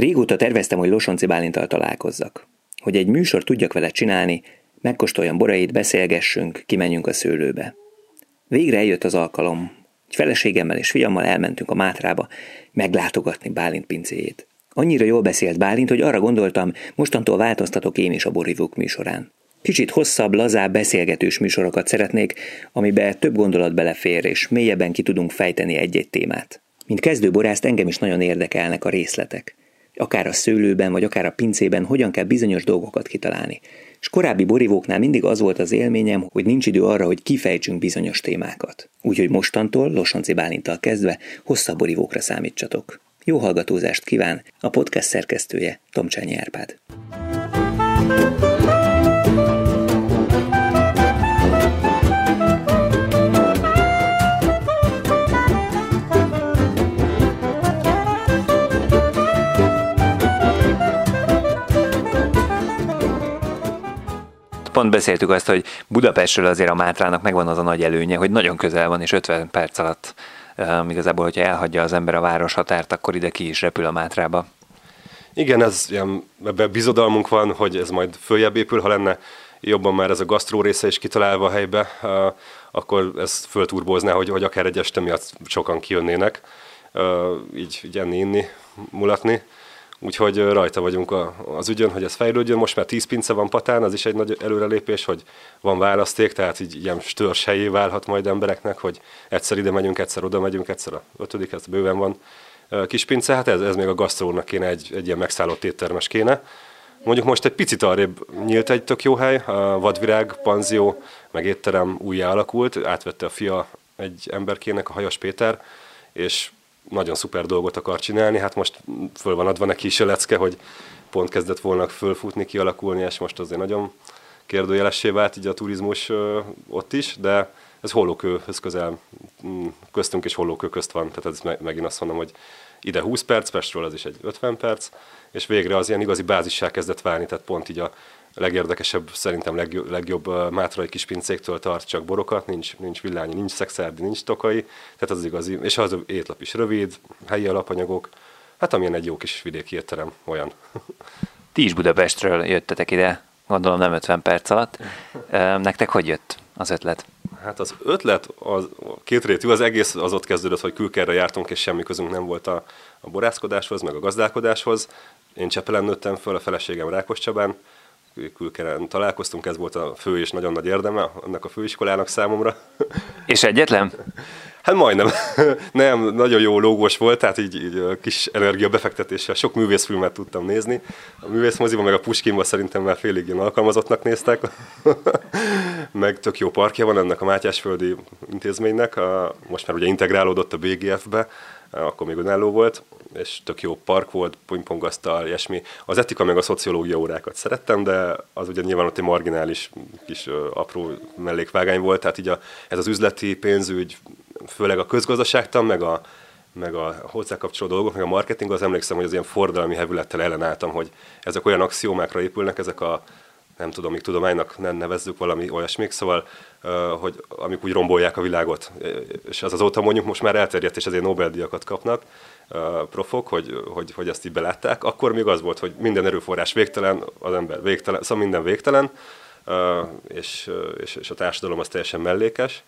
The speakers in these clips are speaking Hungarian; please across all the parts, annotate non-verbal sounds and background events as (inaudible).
Régóta terveztem, hogy Losonci Bálintal találkozzak. Hogy egy műsor tudjak vele csinálni, megkóstoljam borait, beszélgessünk, kimenjünk a szőlőbe. Végre eljött az alkalom. Egy feleségemmel és fiammal elmentünk a Mátrába meglátogatni Bálint pincéjét. Annyira jól beszélt Bálint, hogy arra gondoltam, mostantól változtatok én is a borívók műsorán. Kicsit hosszabb, lazább, beszélgetős műsorokat szeretnék, amiben több gondolat belefér, és mélyebben ki tudunk fejteni egy-egy témát. Mint kezdőborászt engem is nagyon érdekelnek a részletek akár a szőlőben, vagy akár a pincében hogyan kell bizonyos dolgokat kitalálni. És korábbi borivóknál mindig az volt az élményem, hogy nincs idő arra, hogy kifejtsünk bizonyos témákat. Úgyhogy mostantól, Losonci Bálintal kezdve, hosszabb borivókra számítsatok. Jó hallgatózást kíván a podcast szerkesztője, Tomcsányi Árpád. thank you pont beszéltük azt, hogy Budapestről azért a Mátrának megvan az a nagy előnye, hogy nagyon közel van, és 50 perc alatt um, igazából, hogyha elhagyja az ember a város határt, akkor ide ki is repül a Mátrába. Igen, ez ilyen, ebben bizodalmunk van, hogy ez majd följebb épül, ha lenne jobban már ez a gasztró része is kitalálva a helybe, uh, akkor ez fölturbózná, hogy, hogy akár egy este miatt sokan kijönnének, uh, így, így enni, inni, mulatni. Úgyhogy rajta vagyunk a, az ügyön, hogy ez fejlődjön. Most már 10 pince van Patán, az is egy nagy előrelépés, hogy van választék, tehát így ilyen störs helyé válhat majd embereknek, hogy egyszer ide megyünk, egyszer oda megyünk, egyszer a ötödik, ez bőven van kis pince. Hát ez, ez még a gasztrónak kéne, egy, egy ilyen megszállott éttermes kéne. Mondjuk most egy picit arrébb nyílt egy tök jó hely, a Vadvirág, Panzió, meg étterem újjá alakult, átvette a fia egy emberkének, a Hajas Péter, és nagyon szuper dolgot akar csinálni, hát most föl van adva neki is a lecke, hogy pont kezdett volna fölfutni, kialakulni, és most azért nagyon kérdőjelessé vált így a turizmus ott is, de ez hollókőhöz közel, mm, köztünk és hollókő közt van, tehát ez megint azt mondom, hogy ide 20 perc, Pestről az is egy 50 perc, és végre az ilyen igazi bázissá kezdett válni, tehát pont így a legérdekesebb, szerintem legjobb, legjobb Mátrai kis pincéktől tart csak borokat, nincs, nincs villányi, nincs szexárdi, nincs tokai, tehát az, az igazi, és az étlap is rövid, helyi alapanyagok, hát amilyen egy jó kis vidéki étterem, olyan. (laughs) Ti is Budapestről jöttetek ide, gondolom nem 50 perc alatt. Nektek hogy jött az ötlet? Hát az ötlet az kétrétű, az egész az ott kezdődött, hogy külkerre jártunk, és semmi közünk nem volt a, a borászkodáshoz, meg a gazdálkodáshoz. Én Csepelen nőttem föl, a feleségem Rákos Csabán, külkeren találkoztunk, ez volt a fő és nagyon nagy érdeme annak a főiskolának számomra. És egyetlen? Hát majdnem. (laughs) Nem, nagyon jó lógós volt, tehát így, így kis energia befektetéssel sok művészfilmet tudtam nézni. A művészmoziban, meg a Puskinban szerintem már félig ilyen alkalmazottnak néztek. (laughs) meg tök jó parkja van ennek a Mátyásföldi intézménynek. A, most már ugye integrálódott a BGF-be, akkor még önálló volt, és tök jó park volt, pingpongasztal, ilyesmi. Az etika meg a szociológia órákat szerettem, de az ugye nyilván ott egy marginális kis apró mellékvágány volt, tehát így a, ez az üzleti pénzügy, főleg a közgazdaságtan, meg a, meg a hozzá kapcsolódó dolgok, meg a marketing, az emlékszem, hogy az ilyen forradalmi hevülettel ellenálltam, hogy ezek olyan axiómákra épülnek, ezek a nem tudom, még tudománynak nem nevezzük valami olyasmik, szóval, hogy amik úgy rombolják a világot. És az azóta mondjuk most már elterjedt, és ezért Nobel-díjakat kapnak profok, hogy, hogy, hogy ezt így belátták. Akkor még az volt, hogy minden erőforrás végtelen, az ember végtelen, szóval minden végtelen, és, és, és a társadalom az teljesen mellékes.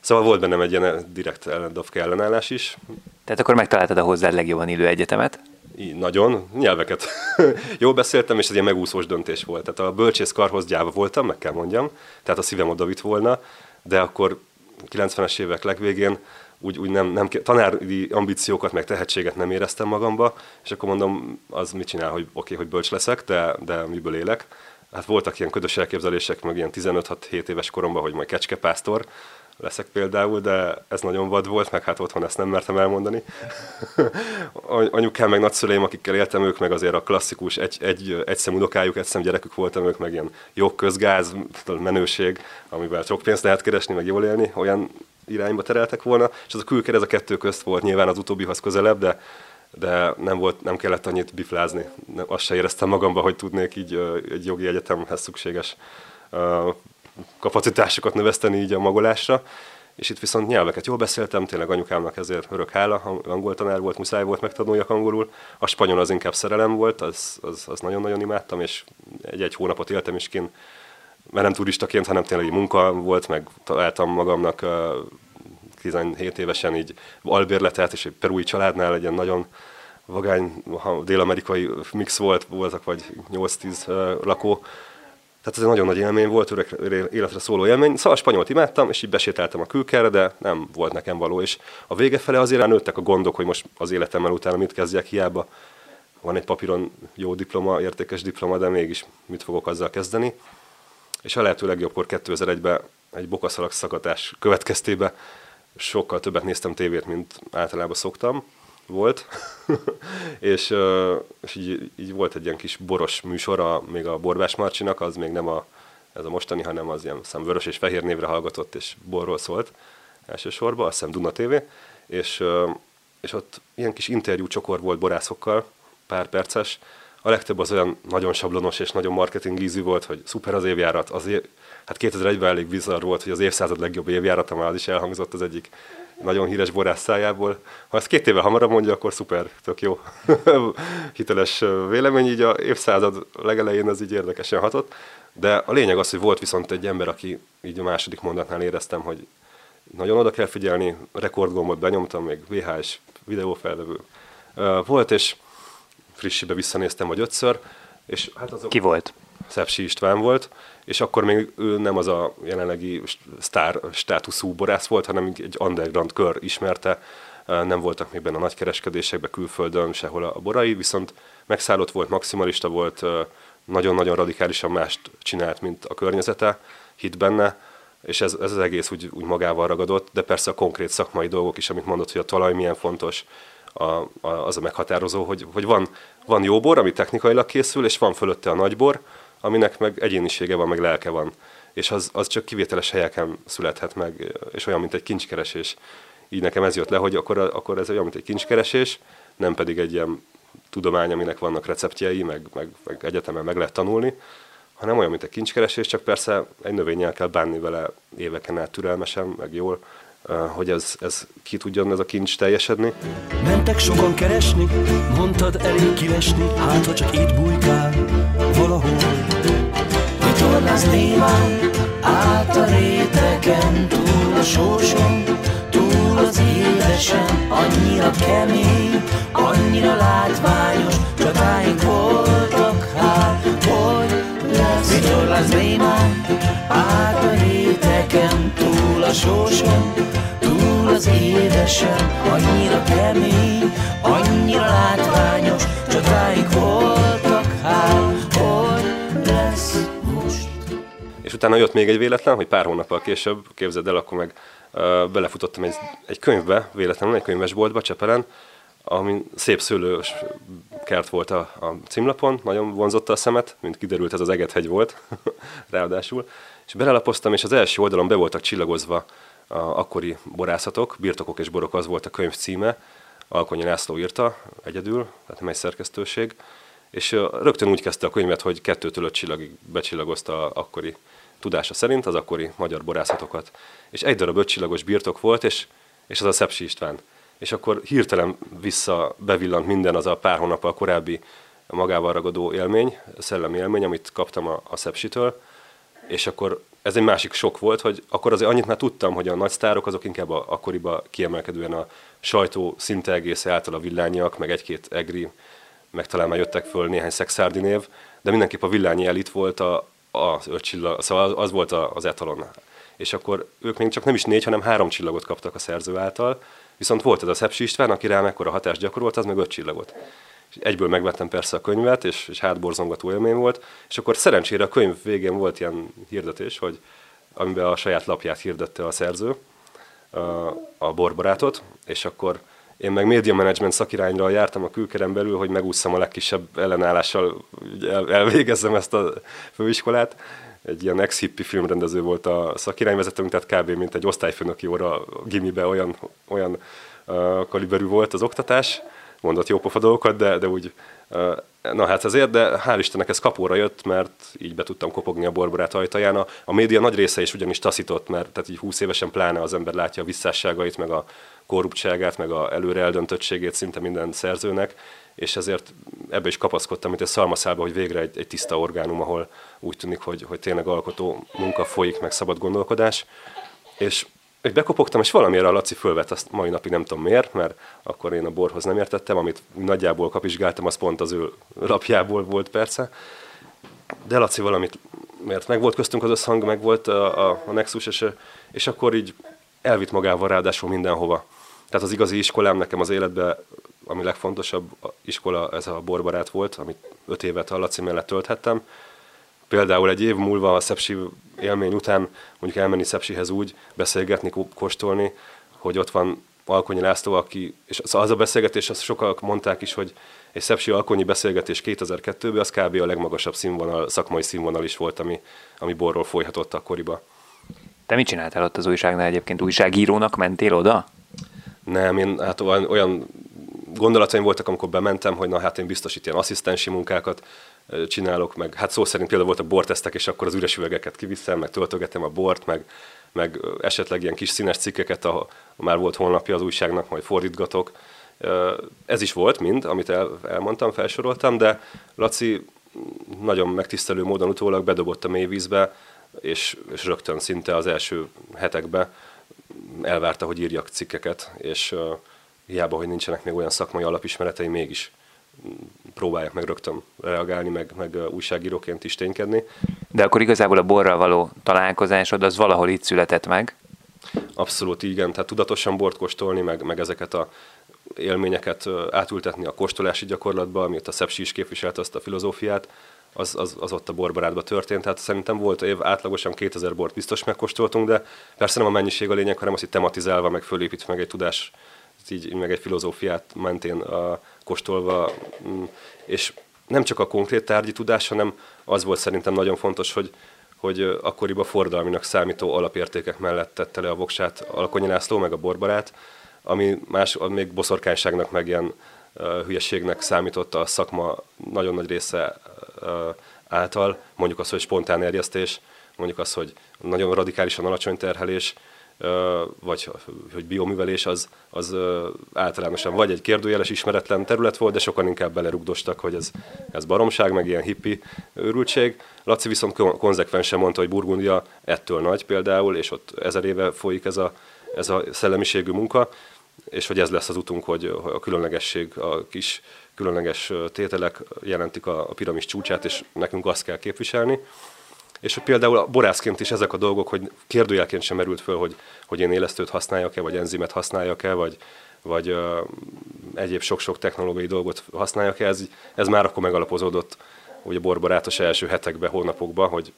Szóval volt bennem egy ilyen direkt ellendovke ellenállás is. Tehát akkor megtaláltad a hozzád legjobban illő egyetemet? Így, nagyon, nyelveket. (laughs) Jól beszéltem, és ez egy megúszós döntés volt. Tehát a bölcsészkarhoz gyáva voltam, meg kell mondjam, tehát a szívem oda vitt volna, de akkor 90-es évek legvégén úgy, úgy nem, nem, tanári ambíciókat, meg tehetséget nem éreztem magamba, és akkor mondom, az mit csinál, hogy oké, okay, hogy bölcs leszek, de, de miből élek. Hát voltak ilyen ködös elképzelések, meg ilyen 15-6-7 éves koromban, hogy majd kecskepásztor, leszek például, de ez nagyon vad volt, meg hát otthon ezt nem mertem elmondani. (laughs) Anyukám meg nagyszüleim, akikkel éltem, ők meg azért a klasszikus egy, egy, egy szem unokájuk, egy szem gyerekük voltam, ők meg ilyen jogközgáz, menőség, amivel sok pénzt lehet keresni, meg jól élni, olyan irányba tereltek volna, és az a külker ez a kettő közt volt, nyilván az utóbbihoz közelebb, de de nem, volt, nem kellett annyit biflázni. Azt se éreztem magamba, hogy tudnék így egy jogi egyetemhez szükséges kapacitásokat növeszteni így a magolásra, és itt viszont nyelveket jól beszéltem, tényleg anyukámnak ezért örök hála, angol tanár volt, muszáj volt megtanuljak angolul. A spanyol az inkább szerelem volt, az, az, az nagyon-nagyon imádtam, és egy-egy hónapot éltem is kint, mert nem turistaként, hanem tényleg munka volt, meg találtam magamnak 17 évesen így albérletet, és egy perui családnál egy ilyen nagyon vagány dél-amerikai mix volt, voltak vagy 8-10 lakó, tehát ez egy nagyon nagy élmény volt, öreg életre szóló élmény. Szóval a spanyolt imádtam, és így besétáltam a külkerre, de nem volt nekem való. És a vége fele azért nőttek a gondok, hogy most az életemmel utána mit kezdjek, hiába van egy papíron jó diploma, értékes diploma, de mégis mit fogok azzal kezdeni. És a lehető legjobbkor 2001-ben egy bokaszalag szakadás következtében sokkal többet néztem tévét, mint általában szoktam volt, (laughs) és, és így, így, volt egy ilyen kis boros műsor, a, még a Borbás Marcsinak, az még nem a, ez a mostani, hanem az ilyen szem vörös és fehér névre hallgatott, és borról szólt elsősorban, azt hiszem Duna TV, és, és ott ilyen kis interjú csokor volt borászokkal, pár perces, a legtöbb az olyan nagyon sablonos és nagyon marketing ízű volt, hogy szuper az évjárat, az év, hát 2001-ben elég bizarr volt, hogy az évszázad legjobb évjárata már az is elhangzott az egyik nagyon híres borász szájából. Ha ezt két éve hamarabb mondja, akkor szuper, tök jó (laughs) hiteles vélemény, így a évszázad legelején az így érdekesen hatott. De a lényeg az, hogy volt viszont egy ember, aki így a második mondatnál éreztem, hogy nagyon oda kell figyelni, rekordgombot benyomtam, még VHS videófelvevő volt, és frissibe visszanéztem, vagy ötször, és hát azok... Ki volt? Szepsi István volt, és akkor még ő nem az a jelenlegi sztár státuszú borász volt, hanem egy underground kör ismerte, nem voltak még benne a nagykereskedésekben, külföldön, sehol a borai, viszont megszállott volt, maximalista volt, nagyon-nagyon radikálisan mást csinált, mint a környezete, hit benne, és ez, ez az egész úgy, úgy magával ragadott, de persze a konkrét szakmai dolgok is, amit mondott, hogy a talaj milyen fontos, a, a, az a meghatározó, hogy, hogy van, van jó bor, ami technikailag készül, és van fölötte a nagybor, aminek meg egyénisége van, meg lelke van. És az, az csak kivételes helyeken születhet meg, és olyan, mint egy kincskeresés. Így nekem ez jött le, hogy akkor, akkor ez olyan, mint egy kincskeresés, nem pedig egy ilyen tudomány, aminek vannak receptjei, meg, meg, meg egyetemen meg lehet tanulni, hanem olyan, mint egy kincskeresés, csak persze egy növényel kell bánni vele éveken át türelmesen, meg jól, hogy ez, ez ki tudjon ez a kincs teljesedni. Mentek sokan keresni, mondtad elég kilesni, hát ha csak itt bujkál valahol. Vitorláz némán, át a réteken, túl a sóson, túl az édesen, annyira kemény, annyira látványos, csatáink voltak, hát hogy lesz. Vitorláz némán, át a réteken, túl a sóson, túl az édesen, annyira kemény, annyira látványos, csatáink voltak, És utána jött még egy véletlen, hogy pár hónappal később, képzeld el, akkor meg uh, belefutottam egy, egy könyvbe, véletlenül egy könyvesboltba Csepelen, ami szép szőlős kert volt a, a címlapon, nagyon vonzotta a szemet, mint kiderült, ez az Egethegy volt, (laughs) ráadásul. És belelapoztam, és az első oldalon be voltak csillagozva a akkori borászatok, birtokok és borok az volt a könyv címe, Alkonyi László írta egyedül, tehát nem egy szerkesztőség, és rögtön úgy kezdte a könyvet, hogy kettőtől öt csillagig becsillagozta akkori tudása szerint az akkori magyar borászatokat. És egy darab ötcsillagos birtok volt, és, és az a Szepsi István. És akkor hirtelen vissza bevillant minden az a pár hónappal korábbi magával ragadó élmény, szellemi élmény, amit kaptam a, a Szepsitől, és akkor ez egy másik sok volt, hogy akkor azért annyit már tudtam, hogy a nagy sztárok azok inkább a, akkoriban kiemelkedően a sajtó szinte egész által a villányiak, meg egy-két egri, meg talán már jöttek föl néhány szexárdi név, de mindenképp a villányi elit volt a, az öt csillag, szóval az, volt az etalon. És akkor ők még csak nem is négy, hanem három csillagot kaptak a szerző által, viszont volt ez a Szepsi István, aki rá mekkora hatást gyakorolt, az meg öt csillagot. És egyből megvettem persze a könyvet, és, és hátborzongató élmény volt, és akkor szerencsére a könyv végén volt ilyen hirdetés, hogy amiben a saját lapját hirdette a szerző, a, a borbarátot, és akkor én meg média management szakirányra jártam a külkerem belül, hogy megúszszam a legkisebb ellenállással, elvégezzem ezt a főiskolát. Egy ilyen ex-hippi filmrendező volt a szakirányvezetőnk, tehát kb. mint egy osztályfőnöki óra gimibe olyan, olyan uh, kaliberű volt az oktatás, mondott jópofa dolgokat, de, de úgy Na hát ezért, de hál' Istennek ez kapóra jött, mert így be tudtam kopogni a borborát ajtaján. A, a média nagy része is ugyanis taszított, mert tehát így 20 évesen pláne az ember látja a visszásságait, meg a korruptságát, meg a előre eldöntöttségét szinte minden szerzőnek, és ezért ebbe is kapaszkodtam, mint egy szalmaszálba, hogy végre egy, egy tiszta orgánum, ahol úgy tűnik, hogy, hogy tényleg alkotó munka folyik, meg szabad gondolkodás. És hogy bekopogtam, és valamiért a Laci fölvett, azt mai napig nem tudom miért, mert akkor én a borhoz nem értettem, amit nagyjából kapizsgáltam, az pont az ő lapjából volt persze. De Laci valamit, mert meg volt köztünk az összhang, meg volt a, a, a Nexus, és, és akkor így elvitt magával ráadásul mindenhova. Tehát az igazi iskolám nekem az életben, ami legfontosabb iskola, ez a borbarát volt, amit öt évet a Laci mellett tölthettem, például egy év múlva a szepsi élmény után mondjuk elmenni szepsihez úgy, beszélgetni, kóstolni, hogy ott van Alkonyi László, aki, és az a beszélgetés, azt sokan mondták is, hogy egy szepsi alkonyi beszélgetés 2002-ben, az kb. a legmagasabb színvonal, szakmai színvonal is volt, ami, ami borról folyhatott akkoriba. Te mit csináltál ott az újságnál egyébként? Újságírónak mentél oda? Nem, én hát olyan, olyan gondolataim voltak, amikor bementem, hogy na hát én biztos itt ilyen asszisztensi munkákat csinálok, meg hát szó szerint például voltak bortesztek, és akkor az üres üvegeket kiviszem, meg töltögetem a bort, meg, meg esetleg ilyen kis színes cikkeket, a, már volt honlapja az újságnak, majd fordítgatok. Ez is volt mind, amit el, elmondtam, felsoroltam, de Laci nagyon megtisztelő módon utólag bedobott a mélyvízbe, és, és rögtön szinte az első hetekbe elvárta, hogy írjak cikkeket, és uh, hiába, hogy nincsenek még olyan szakmai alapismeretei, mégis próbálják meg rögtön reagálni, meg, meg újságíróként is ténykedni. De akkor igazából a borral való találkozásod az valahol itt született meg? Abszolút igen, tehát tudatosan bort kóstolni, meg, meg ezeket a élményeket átültetni a kóstolási gyakorlatba, amit a Szepsi is képviselt azt a filozófiát, az, az, az ott a borbarátban történt. Tehát szerintem volt év átlagosan 2000 bort biztos megkóstoltunk, de persze nem a mennyiség a lényeg, hanem azt, hogy tematizálva, meg fölépítve meg egy tudás, így, meg egy filozófiát mentén a, kóstolva, mm, és nem csak a konkrét tárgyi tudás, hanem az volt szerintem nagyon fontos, hogy, hogy akkoriban fordalminak számító alapértékek mellett tette le a voksát Alkonyi László, meg a borbarát, ami más, még boszorkányságnak, meg ilyen uh, hülyeségnek számította a szakma nagyon nagy része által, mondjuk az, hogy spontán erjesztés, mondjuk az, hogy nagyon radikálisan alacsony terhelés, vagy hogy bioművelés az, az általánosan vagy egy kérdőjeles ismeretlen terület volt, de sokan inkább belerugdostak, hogy ez, ez baromság, meg ilyen hippi őrültség. Laci viszont konzekvensen mondta, hogy Burgundia ettől nagy például, és ott ezer éve folyik ez a, ez a szellemiségű munka, és hogy ez lesz az utunk, hogy a különlegesség, a kis különleges tételek jelentik a, a piramis csúcsát, és nekünk azt kell képviselni. És hogy például a borászként is ezek a dolgok, hogy kérdőjelként sem merült föl, hogy, hogy én élesztőt használjak-e, vagy enzimet használjak-e, vagy, vagy uh, egyéb sok-sok technológiai dolgot használjak-e, ez, ez már akkor megalapozódott ugye borbarátos első hetekben, hónapokban, hogy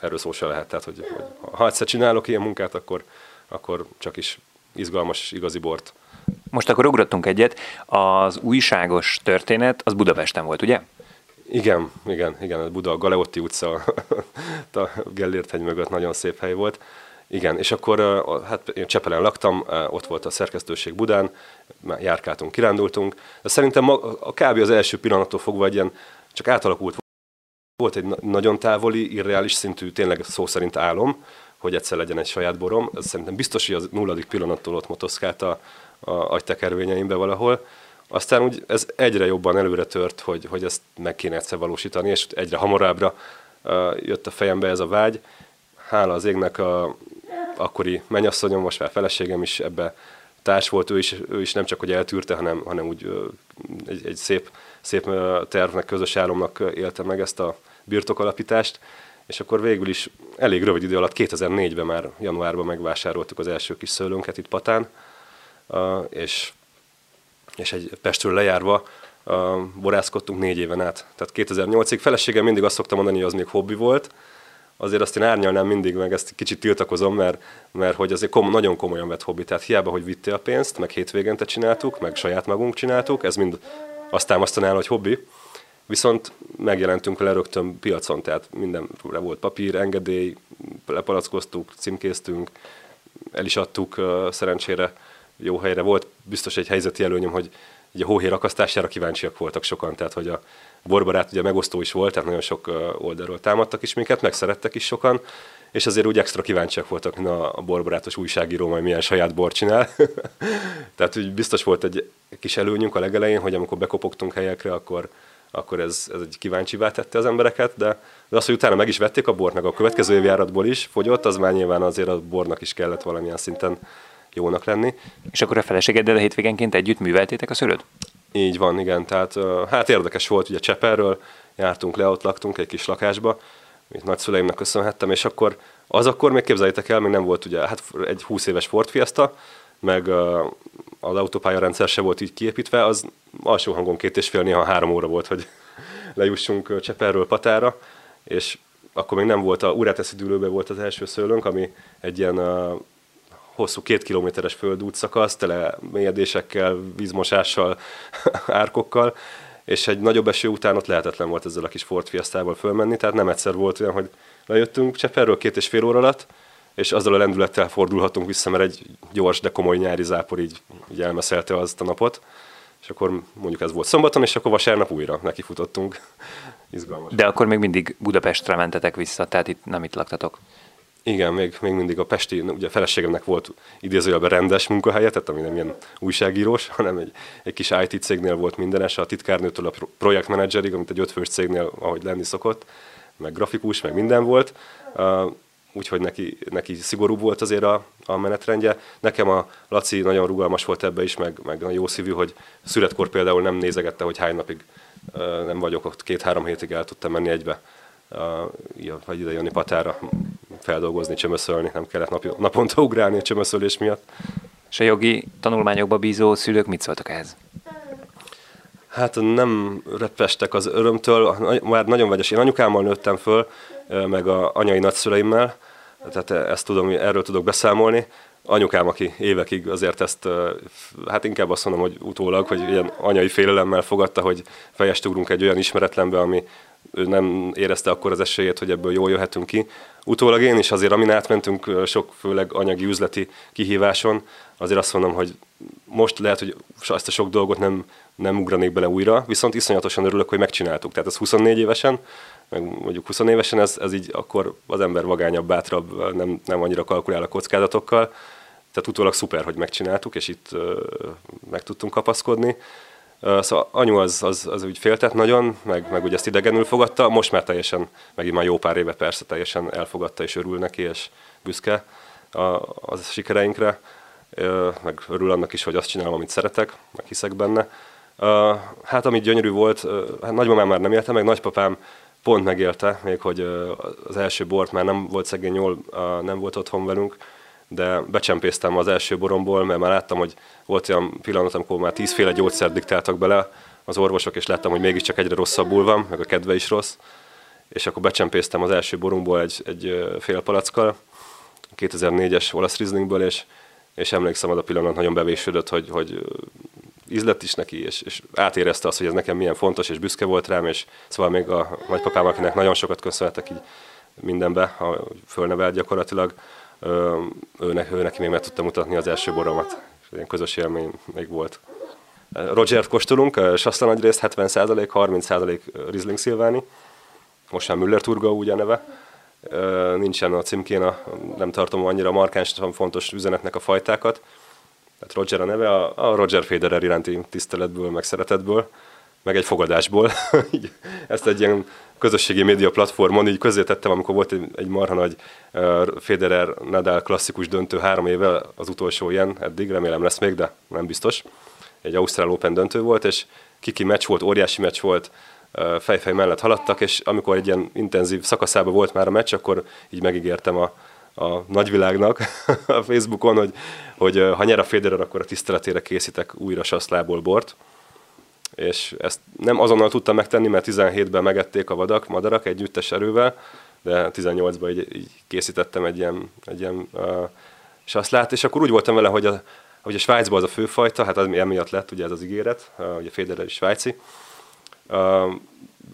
erről szó se lehet. Tehát, hogy, hogy ha egyszer csinálok ilyen munkát, akkor, akkor csak is izgalmas, igazi bort. Most akkor ugrottunk egyet. Az újságos történet az Budapesten volt, ugye? Igen, igen, igen, a Buda, a Galeotti utca, (laughs) a Gellért hegy mögött nagyon szép hely volt. Igen, és akkor hát én Csepelen laktam, ott volt a szerkesztőség Budán, járkáltunk, kirándultunk. De szerintem a kb. az első pillanattól fogva egy ilyen csak átalakult volt egy nagyon távoli, irreális szintű, tényleg szó szerint álom, hogy egyszer legyen egy saját borom. Ez szerintem biztos, hogy az nulladik pillanattól ott motoszkált a, a agytekervényeimbe valahol. Aztán úgy ez egyre jobban előre tört, hogy, hogy ezt meg kéne egyszer valósítani, és egyre hamarabbra jött a fejembe ez a vágy. Hála az égnek a akkori mennyasszonyom, most már feleségem is ebbe társ volt, ő is, ő is nem csak, hogy eltűrte, hanem, hanem úgy egy, egy szép, szép tervnek, közös álomnak élte meg ezt a birtokalapítást, és akkor végül is elég rövid idő alatt, 2004-ben már januárban megvásároltuk az első kis szőlőnket itt Patán, és és egy Pestről lejárva uh, borászkodtunk négy éven át. Tehát 2008-ig feleségem mindig azt szoktam mondani, hogy az még hobbi volt, azért azt én árnyalnám mindig, meg ezt kicsit tiltakozom, mert, mert hogy azért kom- nagyon komolyan vett hobbi. Tehát hiába, hogy vitte a pénzt, meg hétvégente csináltuk, meg saját magunk csináltuk, ez mind azt támasztaná, hogy hobbi. Viszont megjelentünk vele rögtön piacon, tehát mindenre volt papír, engedély, lepalackoztuk, címkéztünk, el is adtuk uh, szerencsére jó helyre volt. Biztos egy helyzeti előnyöm, hogy ugye a hóhér akasztására kíváncsiak voltak sokan, tehát hogy a borbarát ugye megosztó is volt, tehát nagyon sok oldalról támadtak is minket, megszerettek is sokan, és azért úgy extra kíváncsiak voltak, hogy a borbarátos újságíró majd milyen saját bor csinál. (laughs) tehát úgy biztos volt egy kis előnyünk a legelején, hogy amikor bekopogtunk helyekre, akkor, akkor ez, ez egy kíváncsivá tette az embereket, de, de az, hogy utána meg is vették a bort, meg a következő évjáratból is fogyott, az már nyilván azért a bornak is kellett valamilyen szinten jónak lenni. És akkor a feleségeddel a hétvégenként együtt műveltétek a szőlőt? Így van, igen. Tehát hát érdekes volt, ugye Cseperről jártunk le, ott laktunk egy kis lakásba, amit nagyszüleimnek köszönhettem, és akkor az akkor még képzeljétek el, még nem volt ugye, hát egy 20 éves Ford Fiesta, meg az autópálya rendszer se volt így kiépítve, az alsó hangon két és fél, néha három óra volt, hogy (laughs) lejussunk Cseperről Patára, és akkor még nem volt, a Uráteszi dűlőbe volt az első szőlőnk, ami egy ilyen hosszú két kilométeres földút szakasz, tele mélyedésekkel, vízmosással, (laughs) árkokkal, és egy nagyobb eső után ott lehetetlen volt ezzel a kis Ford Fiesta-val fölmenni, tehát nem egyszer volt olyan, hogy lejöttünk Cseperről két és fél óra alatt, és azzal a lendülettel fordulhatunk vissza, mert egy gyors, de komoly nyári zápor így, így elmeszelte azt a napot. És akkor mondjuk ez volt szombaton, és akkor vasárnap újra nekifutottunk. (laughs) Izgalmas. De akkor még mindig Budapestre mentetek vissza, tehát itt nem itt laktatok. Igen, még, még mindig a Pesti, ugye a feleségemnek volt idézőjelben rendes munkahelye, tehát ami nem ilyen újságírós, (laughs) hanem egy, egy kis IT cégnél volt mindenes, a titkárnőtől a projektmenedzserig, amit egy ötfős cégnél, ahogy lenni szokott, meg grafikus, meg minden volt. Uh, úgyhogy neki, neki szigorúbb volt azért a, a menetrendje. Nekem a Laci nagyon rugalmas volt ebbe is, meg, meg nagyon jó szívű, hogy születkor például nem nézegette, hogy hány napig uh, nem vagyok ott, két-három hétig el tudtam menni egybe, uh, vagy ide jönni patára, feldolgozni, csömöszölni, nem kellett nap, naponta ugrálni a csömöszölés miatt. És a jogi tanulmányokba bízó szülők mit szóltak ehhez? Hát nem repestek az örömtől, már nagyon vegyes. Én anyukámmal nőttem föl, meg a anyai nagyszüleimmel, tehát ezt tudom, erről tudok beszámolni. Anyukám, aki évekig azért ezt, hát inkább azt mondom, hogy utólag, hogy ilyen anyai félelemmel fogadta, hogy fejest ugrunk egy olyan ismeretlenbe, ami ő nem érezte akkor az esélyét, hogy ebből jól jöhetünk ki. Utólag én is azért, amin átmentünk sok főleg anyagi üzleti kihíváson, azért azt mondom, hogy most lehet, hogy ezt a sok dolgot nem, nem ugranék bele újra, viszont iszonyatosan örülök, hogy megcsináltuk. Tehát ez 24 évesen, meg mondjuk 20 évesen, ez, ez így akkor az ember vagányabb, bátrabb, nem, nem annyira kalkulál a kockázatokkal. Tehát utólag szuper, hogy megcsináltuk, és itt uh, meg tudtunk kapaszkodni. Szóval anyu az, az, az úgy féltett nagyon, meg, meg ugye ezt idegenül fogadta, most már teljesen, meg már jó pár éve persze teljesen elfogadta és örül neki, és büszke a, a sikereinkre, meg örül annak is, hogy azt csinálom, amit szeretek, meg hiszek benne. Hát amit gyönyörű volt, hát nagymamám már nem élte meg, nagypapám pont megélte, még hogy az első bort már nem volt szegény jól, nem volt otthon velünk, de becsempésztem az első boromból, mert már láttam, hogy volt olyan pillanat, amikor már tízféle gyógyszert diktáltak bele az orvosok, és láttam, hogy mégiscsak egyre rosszabbul van, meg a kedve is rossz, és akkor becsempésztem az első borunkból egy, egy fél palackkal, 2004-es olasz Rieslingből, és, és emlékszem, az a pillanat nagyon bevésődött, hogy, hogy ízlett is neki, és, és átérezte azt, hogy ez nekem milyen fontos, és büszke volt rám, és szóval még a nagypapám, akinek nagyon sokat köszönhetek így mindenbe, ha fölnevelt gyakorlatilag, ő, ne, ő neki még meg tudta mutatni az első boromat, és ilyen közös élmény még volt. Roger-t kóstolunk, Sassa nagy részt 70%, 30% Riesling Szilváni, most már Müller Turga úgy a neve, nincsen a címkén, a, nem tartom annyira markáns, fontos üzenetnek a fajtákat, tehát Roger a neve, a, a Roger Federer iránti tiszteletből, meg szeretetből, meg egy fogadásból. (laughs) Ezt egy ilyen közösségi média platformon így közé tettem, amikor volt egy, egy marha nagy uh, Federer-Nadal klasszikus döntő három éve, az utolsó ilyen eddig, remélem lesz még, de nem biztos. Egy Ausztrál Open döntő volt, és kiki meccs volt, óriási meccs volt, uh, fejfej mellett haladtak, és amikor egy ilyen intenzív szakaszában volt már a meccs, akkor így megígértem a, a nagyvilágnak (laughs) a Facebookon, hogy, hogy ha nyer a Federer, akkor a tiszteletére készítek újra saszlából bort. És ezt nem azonnal tudtam megtenni, mert 17-ben megették a vadak, madarak együttes erővel, de 18-ban így, így készítettem egy ilyen, egy ilyen uh, saszlát, és akkor úgy voltam vele, hogy a, hogy a Svájcban az a főfajta, hát az emiatt lett ugye ez az ígéret, uh, ugye Federer is svájci. Uh,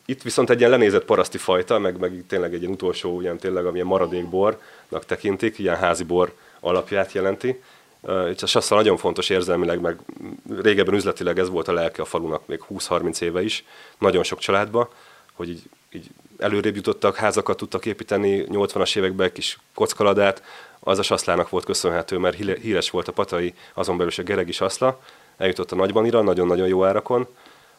itt viszont egy ilyen lenézett paraszti fajta, meg, meg tényleg egy ilyen utolsó, ilyen tényleg amilyen maradékbornak tekintik, ilyen házi bor alapját jelenti, és a sassza nagyon fontos érzelmileg, meg régebben üzletileg ez volt a lelke a falunak, még 20-30 éve is, nagyon sok családba, hogy így, így előrébb jutottak, házakat tudtak építeni, 80-as években kis kockaladát, az a saszlának volt köszönhető, mert híres volt a patai, azon belül is a geregi saszla, eljutott a Nagybanira, nagyon-nagyon jó árakon,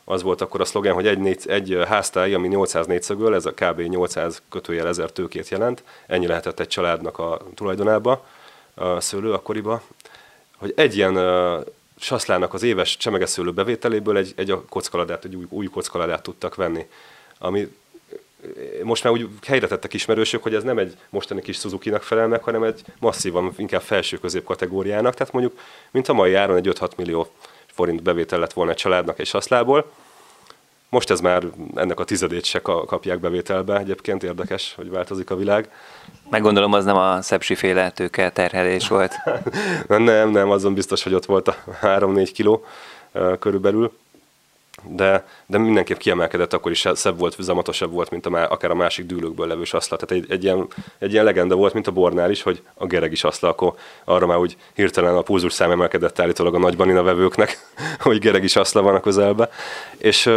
az volt akkor a szlogen, hogy egy, négy, egy háztály, ami 800 négyszögöl, ez a kb. 800 kötőjel 1000 tőkét jelent, ennyi lehetett egy családnak a tulajdonába, a szőlő akkoriba, hogy egy ilyen uh, saszlának az éves csemegeszőlő bevételéből egy, egy a kockaladát, egy új, új kockaladát tudtak venni, ami most már úgy helyre tettek ismerősök, hogy ez nem egy mostani kis Suzuki-nak felel meg, hanem egy masszívan, inkább felső-közép kategóriának, tehát mondjuk, mint a mai áron egy 5-6 millió forint bevétel lett volna egy családnak egy saszlából. Most ez már ennek a tizedét se kapják bevételbe, egyébként érdekes, hogy változik a világ. Meggondolom, az nem a szepsi féle tőke terhelés volt. (laughs) nem, nem, azon biztos, hogy ott volt a 3-4 kiló körülbelül de, de mindenképp kiemelkedett, akkor is szebb volt, zamatosabb volt, mint a, akár a másik dűlőkből levő saszla. Tehát egy, egy, ilyen, egy ilyen legenda volt, mint a bornál is, hogy a geregi saszla, akkor arra már úgy hirtelen a pulzus szám emelkedett állítólag a nagybanina vevőknek, (laughs) hogy geregi saszla van a közelbe. És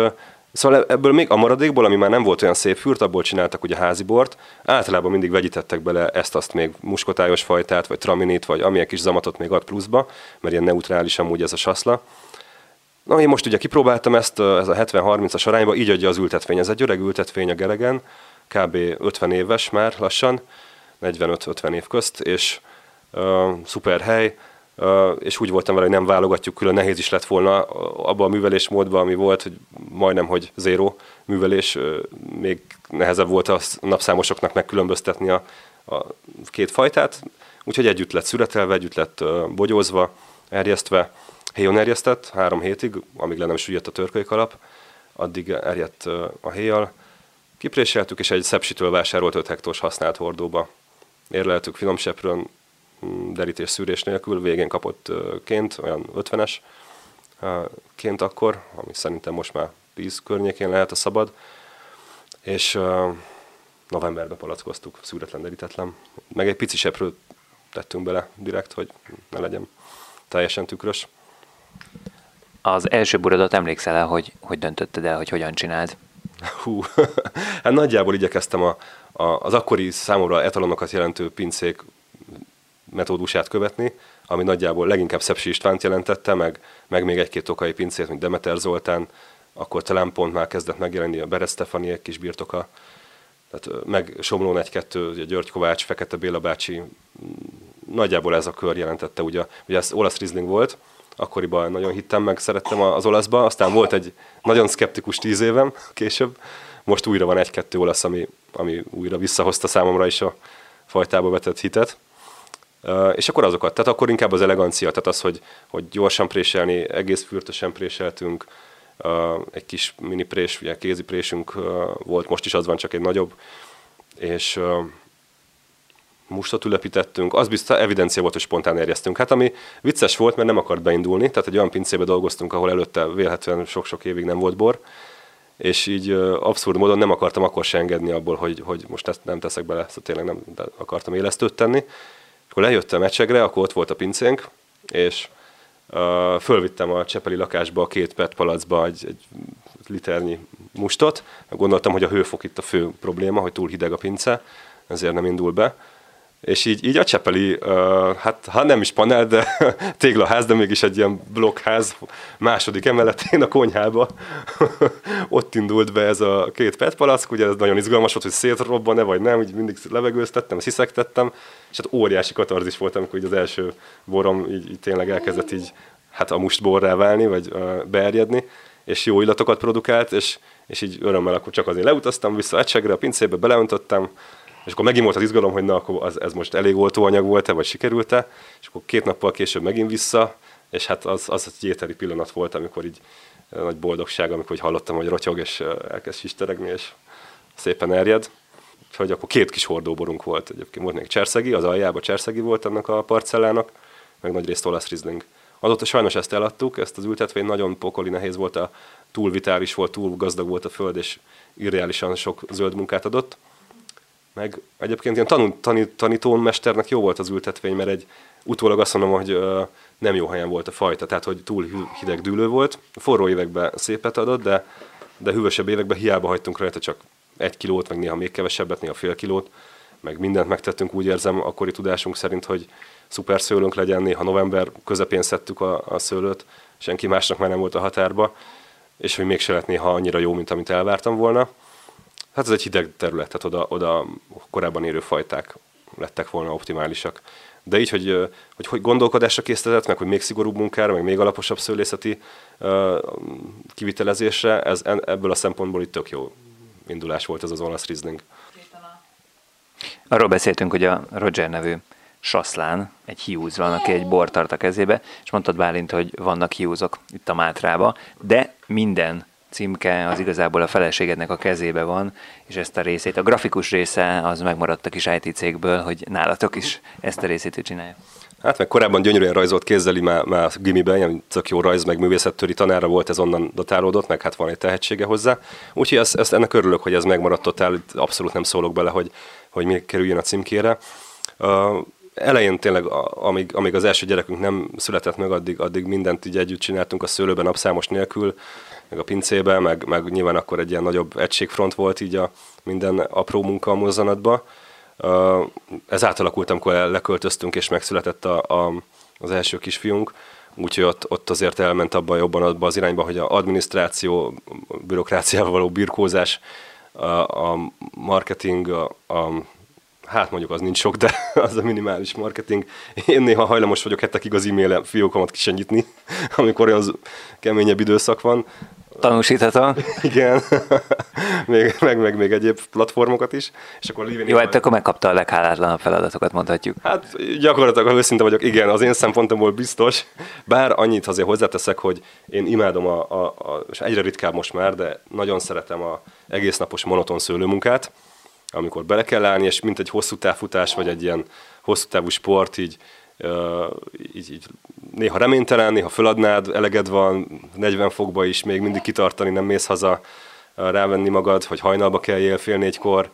Szóval ebből még a maradékból, ami már nem volt olyan szép fürt, abból csináltak ugye házi bort. Általában mindig vegyítettek bele ezt-azt még muskotályos fajtát, vagy traminit, vagy amilyen kis zamatot még ad pluszba, mert ilyen neutrális amúgy ez a saszla. Na, én most ugye kipróbáltam ezt, ez a 70-30-as arányba, így adja az ültetvény. Ez egy öreg ültetvény a Geregen, kb. 50 éves már lassan, 45-50 év közt, és uh, szuper hely, és úgy voltam vele, hogy nem válogatjuk külön, nehéz is lett volna abban a művelésmódban, ami volt, hogy majdnem, hogy zéro művelés, még nehezebb volt a napszámosoknak megkülönböztetni a, a két fajtát, úgyhogy együtt lett születelve, együtt lett bogyózva, erjesztve, héjon erjesztett három hétig, amíg le nem süllyedt a törköly kalap, addig erjedt a héjjal. Kipréseltük, és egy szepsitől vásárolt 5 hektos használt hordóba. Érleltük finomseprön, mm, derítés szűrés nélkül, végén kapott ként, olyan 50-es ként akkor, ami szerintem most már 10 környékén lehet a szabad, és novemberben palackoztuk, szűretlen, derítetlen. Meg egy pici seprőt tettünk bele direkt, hogy ne legyen teljesen tükrös. Az első buradat emlékszel el, hogy, hogy döntötted el, hogy hogyan csináld? Hú, (laughs) hát nagyjából igyekeztem a, a, az akkori számomra etalonokat jelentő pincék metódusát követni, ami nagyjából leginkább Szepsi Istvánt jelentette, meg, meg még egy-két tokai pincét, mint Demeter Zoltán, akkor talán pont már kezdett megjelenni a Berez Stefani egy kis birtoka, tehát meg Somlón egy-kettő, György Kovács, Fekete Béla bácsi, nagyjából ez a kör jelentette, ugye, ugye ez olasz Riesling volt, akkoriban nagyon hittem meg, szerettem az olaszba, aztán volt egy nagyon szkeptikus tíz évem később, most újra van egy-kettő olasz, ami, ami újra visszahozta számomra is a fajtába vetett hitet. És akkor azokat, tehát akkor inkább az elegancia, tehát az, hogy, hogy gyorsan préselni, egész fürtösen préseltünk, egy kis mini prés, ugye kézi présünk volt, most is az van, csak egy nagyobb, és mustot ülepítettünk, az biztos evidencia volt, hogy spontán érjeztünk. Hát ami vicces volt, mert nem akart beindulni, tehát egy olyan pincébe dolgoztunk, ahol előtte vélhetően sok-sok évig nem volt bor, és így abszurd módon nem akartam akkor se engedni abból, hogy, hogy most ezt nem teszek bele, szóval tényleg nem akartam élesztőt tenni. Akkor lejöttem mecsegre, akkor ott volt a pincénk, és uh, fölvittem a Csepeli lakásba a két PET palacba egy, egy liternyi mustot. Gondoltam, hogy a hőfok itt a fő probléma, hogy túl hideg a pince, ezért nem indul be és így, így a Csepeli, hát ha nem is panel, de (laughs) téglaház, de mégis egy ilyen blokkház második emeletén a konyhába. (laughs) Ott indult be ez a két PET palack, ugye ez nagyon izgalmas volt, hogy szétrobban-e vagy nem, úgy mindig levegőztettem, sziszegtettem, és hát óriási katarzis volt, amikor így az első borom így, így tényleg elkezdett így hát a mustborrá válni, vagy uh, beerjedni, és jó illatokat produkált, és, és így örömmel akkor csak azért leutaztam vissza Ecsegre, a pincébe beleöntottem, és akkor megint volt az izgalom, hogy na, akkor az, ez most elég oltóanyag volt-e, vagy sikerült-e, és akkor két nappal később megint vissza, és hát az, az egy éteri pillanat volt, amikor így eh, nagy boldogság, amikor így hallottam, hogy rotyog, és eh, elkezd sisteregni, és szépen erjed. Úgyhogy akkor két kis hordóborunk volt. Egyébként volt még cserszegi, az aljában cserszegi volt ennek a parcellának, meg nagy részt olasz rizling. Azóta sajnos ezt eladtuk, ezt az ültetvény nagyon pokoli nehéz volt, a túl vitális volt, túl gazdag volt a föld, és irreálisan sok zöld munkát adott meg egyébként ilyen tanú, tanít, tanítómesternek jó volt az ültetvény, mert egy utólag azt mondom, hogy ö, nem jó helyen volt a fajta, tehát hogy túl hideg dűlő volt. Forró években szépet adott, de, de hűvösebb években hiába hagytunk rajta csak egy kilót, meg néha még kevesebbet, néha fél kilót, meg mindent megtettünk, úgy érzem, akkori tudásunk szerint, hogy szuper szőlőnk legyen, néha november közepén szedtük a, a szőlőt, senki másnak már nem volt a határba, és hogy mégse lett néha annyira jó, mint amit elvártam volna. Hát ez egy hideg terület, tehát oda, oda korábban érő fajták lettek volna optimálisak. De így, hogy, hogy, hogy gondolkodásra késztetett, meg hogy még szigorúbb munkára, meg még alaposabb szőlészeti uh, kivitelezésre, ez ebből a szempontból itt tök jó indulás volt ez az olasz Riesling. Arról beszéltünk, hogy a Roger nevű saszlán, egy hiúz van, aki egy bort tart a kezébe, és mondtad Bálint, hogy vannak hiúzok itt a Mátrába, de minden címke az igazából a feleségednek a kezébe van, és ezt a részét, a grafikus része az megmaradt a kis IT cégből, hogy nálatok is ezt a részét ő csinálja. Hát meg korábban gyönyörűen rajzolt kézzel, már, már gimiben, ilyen tök jó rajz, meg művészettöri tanára volt, ez onnan datálódott, meg hát van egy tehetsége hozzá. Úgyhogy ezt, ezt ennek örülök, hogy ez megmaradt totál, abszolút nem szólok bele, hogy, hogy mi kerüljön a címkére. Uh, elején tényleg, amíg, amíg az első gyerekünk nem született meg, addig, addig mindent így együtt csináltunk a szőlőben napszámos nélkül, meg a pincébe, meg, meg nyilván akkor egy ilyen nagyobb egységfront volt így a minden apró munka a mozzanatba. Ez átalakult, amikor leköltöztünk és megszületett a, a, az első kisfiunk, úgyhogy ott, ott azért elment abban jobban abba az irányba, hogy a adminisztráció, bürokráciával való birkózás, a, a marketing, a, a hát mondjuk az nincs sok, de (laughs) az a minimális marketing. Én néha hajlamos vagyok hetekig az e-mail fiókomat kisenyítni, (laughs) amikor olyan keményebb időszak van. Tanúsítható. Igen, (laughs) még, meg, meg, még egyéb platformokat is. És akkor Livini Jó, hát akkor megkapta a leghálátlanabb feladatokat, mondhatjuk. Hát gyakorlatilag, ha őszinte vagyok, igen, az én szempontomból biztos. Bár annyit azért hozzáteszek, hogy én imádom, a, a, a, és egyre ritkább most már, de nagyon szeretem a egész napos monoton szőlőmunkát amikor bele kell állni, és mint egy hosszú távfutás, vagy egy ilyen hosszú távú sport, így, így, így néha reménytelen, néha föladnád, eleged van, 40 fokba is még mindig kitartani, nem mész haza, rávenni magad, hogy hajnalba kell fél négykor,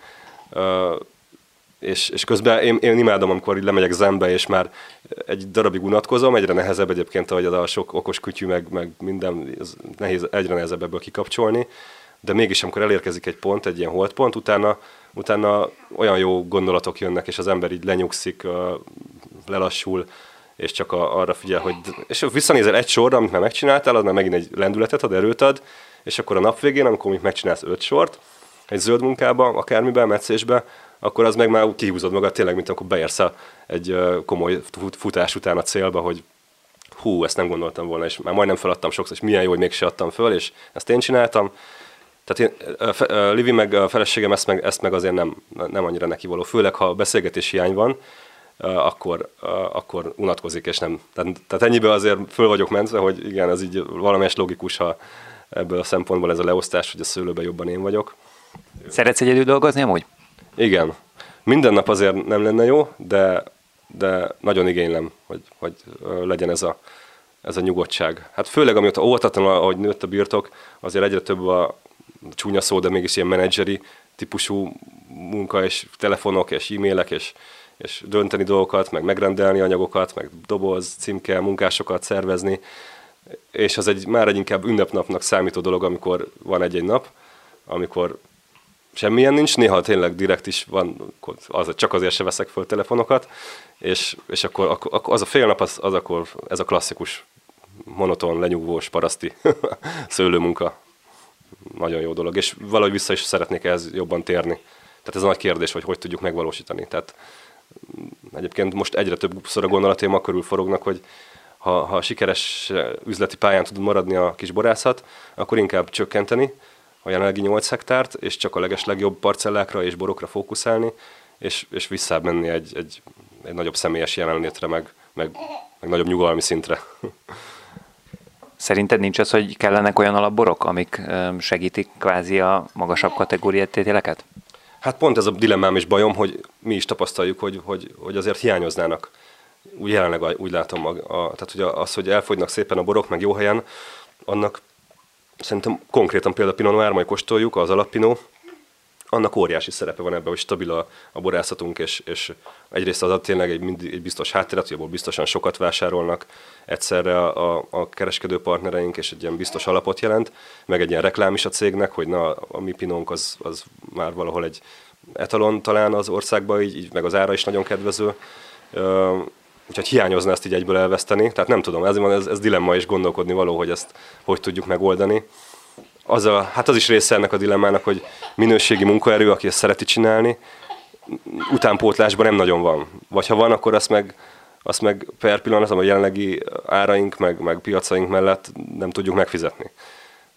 és, és közben én, én imádom, amikor így lemegyek zembe, és már egy darabig unatkozom, egyre nehezebb egyébként, ahogy a sok okos kütyű, meg, meg minden, nehéz, egyre nehezebb ebből kikapcsolni, de mégis amikor elérkezik egy pont, egy ilyen holdpont, utána utána olyan jó gondolatok jönnek, és az ember így lenyugszik, lelassul, és csak arra figyel, hogy... És visszanézel egy sorra, amit már megcsináltál, az már megint egy lendületet ad, erőt ad, és akkor a nap végén, amikor még megcsinálsz öt sort, egy zöld munkába, akármiben, meccésbe, akkor az meg már kihúzod magad tényleg, mint akkor beérsz egy komoly futás után a célba, hogy hú, ezt nem gondoltam volna, és már majdnem feladtam sokszor, és milyen jó, hogy mégse adtam föl, és ezt én csináltam, tehát én, Livi meg a feleségem ezt meg, ezt meg azért nem, nem annyira neki való. Főleg, ha beszélgetés hiány van, akkor, akkor unatkozik, és nem. Tehát, tehát ennyiben azért föl vagyok mentve, hogy igen, ez így valamelyes logikus, ha ebből a szempontból ez a leosztás, hogy a szőlőben jobban én vagyok. Szeretsz egyedül dolgozni amúgy? Igen. Minden nap azért nem lenne jó, de, de nagyon igénylem, hogy, hogy legyen ez a, ez a nyugodtság. Hát főleg, amióta óvatatlan, ahogy nőtt a birtok, azért egyre több a, csúnya szó, de mégis ilyen menedzseri típusú munka, és telefonok, és e-mailek, és, és dönteni dolgokat, meg megrendelni anyagokat, meg doboz, címke, munkásokat szervezni, és az egy már egy inkább ünnepnapnak számító dolog, amikor van egy-egy nap, amikor semmilyen nincs, néha tényleg direkt is van, az, csak azért se veszek föl telefonokat, és, és akkor, akkor az a fél nap, az, az akkor ez a klasszikus monoton, lenyugvós, paraszti (laughs) szőlőmunka nagyon jó dolog, és valahogy vissza is szeretnék ehhez jobban térni. Tehát ez a nagy kérdés, hogy hogy tudjuk megvalósítani. Tehát egyébként most egyre több a gondolatém körül forognak, hogy ha, ha sikeres üzleti pályán tud maradni a kis borászat, akkor inkább csökkenteni a jelenlegi 8 hektárt, és csak a leges legjobb parcellákra és borokra fókuszálni, és, és visszább menni egy, egy, egy nagyobb személyes jelenlétre, meg, meg, meg nagyobb nyugalmi szintre. Szerinted nincs az, hogy kellenek olyan alapborok, amik segítik kvázi a magasabb kategóriát Hát pont ez a dilemmám és bajom, hogy mi is tapasztaljuk, hogy, hogy, hogy azért hiányoznának. Úgy jelenleg úgy látom, a, a, tehát hogy az, hogy elfogynak szépen a borok, meg jó helyen, annak szerintem konkrétan például Pinot Noir majd kóstoljuk, az alappinó, annak óriási szerepe van ebben, hogy stabil a, a borászatunk, és, és egyrészt az tényleg egy, egy biztos hátteret, hogy abból biztosan sokat vásárolnak egyszerre a, a, a kereskedő partnereink, és egy ilyen biztos alapot jelent, meg egy ilyen reklám is a cégnek, hogy na, a mi pinónk az, az már valahol egy etalon talán az országban, így, így meg az ára is nagyon kedvező. Úgyhogy hiányozna ezt így egyből elveszteni. Tehát nem tudom, ez, ez, ez dilemma is gondolkodni való, hogy ezt hogy tudjuk megoldani az, a, hát az is része ennek a dilemmának, hogy minőségi munkaerő, aki ezt szereti csinálni, utánpótlásban nem nagyon van. Vagy ha van, akkor azt meg, azt meg per pillanat, a jelenlegi áraink, meg, meg piacaink mellett nem tudjuk megfizetni.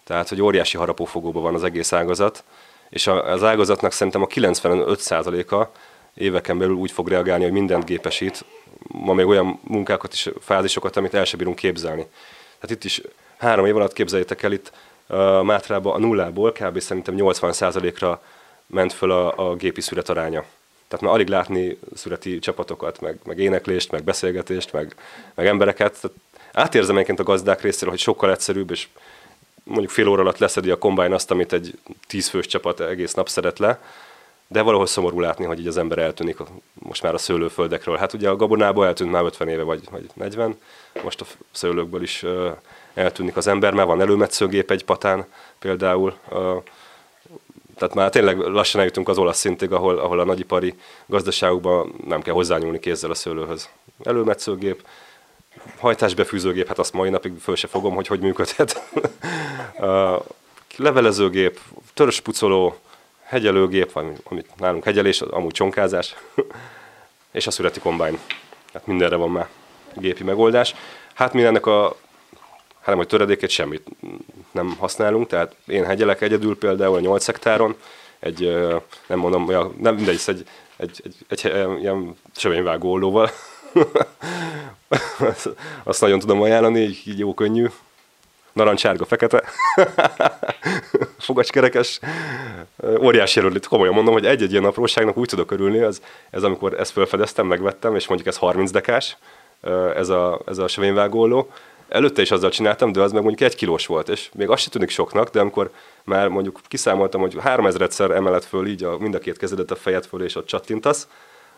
Tehát, hogy óriási harapófogóban van az egész ágazat, és az ágazatnak szerintem a 95%-a éveken belül úgy fog reagálni, hogy mindent gépesít, ma még olyan munkákat is, fázisokat, amit el sem bírunk képzelni. Tehát itt is három év alatt képzeljétek el, itt Mátrában a nullából kb. szerintem 80%-ra ment föl a, a gépi szüret aránya. Tehát már alig látni szüreti csapatokat, meg, meg éneklést, meg beszélgetést, meg, meg embereket. Tehát átérzem egyébként a gazdák részéről, hogy sokkal egyszerűbb, és mondjuk fél óra alatt leszedi a kombány azt, amit egy tízfős csapat egész nap szeret le, de valahol szomorú látni, hogy így az ember eltűnik most már a szőlőföldekről. Hát ugye a gabonából eltűnt már 50 éve vagy, vagy 40, most a szőlőkből is eltűnik az ember, mert van előmetszőgép egy patán például, tehát már tényleg lassan eljutunk az olasz szintig, ahol, ahol a nagyipari gazdaságokban nem kell hozzányúlni kézzel a szőlőhöz. Előmetszőgép, hajtásbefűzőgép, hát azt mai napig föl se fogom, hogy hogy működhet. (laughs) levelezőgép, töröspucoló, hegyelőgép, amit nálunk hegyelés, amúgy csonkázás, (laughs) és a születi kombány. Hát mindenre van már gépi megoldás. Hát mi ennek a hát nem, hogy töredéket semmit nem használunk, tehát én hegyelek egyedül például a 8 hektáron, egy, nem mondom, olyan, nem mindegy, egy, egy, egy, egy, egy ilyen sövényvágó ollóval. (laughs) Azt nagyon tudom ajánlani, így, jó könnyű. Narancsárga, fekete. (laughs) Fogacskerekes. Óriási erőlít. Komolyan mondom, hogy egy-egy ilyen apróságnak úgy tudok örülni, az, ez amikor ezt felfedeztem, megvettem, és mondjuk ez 30 dekás, ez a, ez a sövényvágó olló, Előtte is azzal csináltam, de az meg mondjuk egy kilós volt, és még azt se tűnik soknak, de amikor már mondjuk kiszámoltam, hogy 3000-szer emelet föl így a, mind a két kezedet a fejed föl, és ott csattintasz,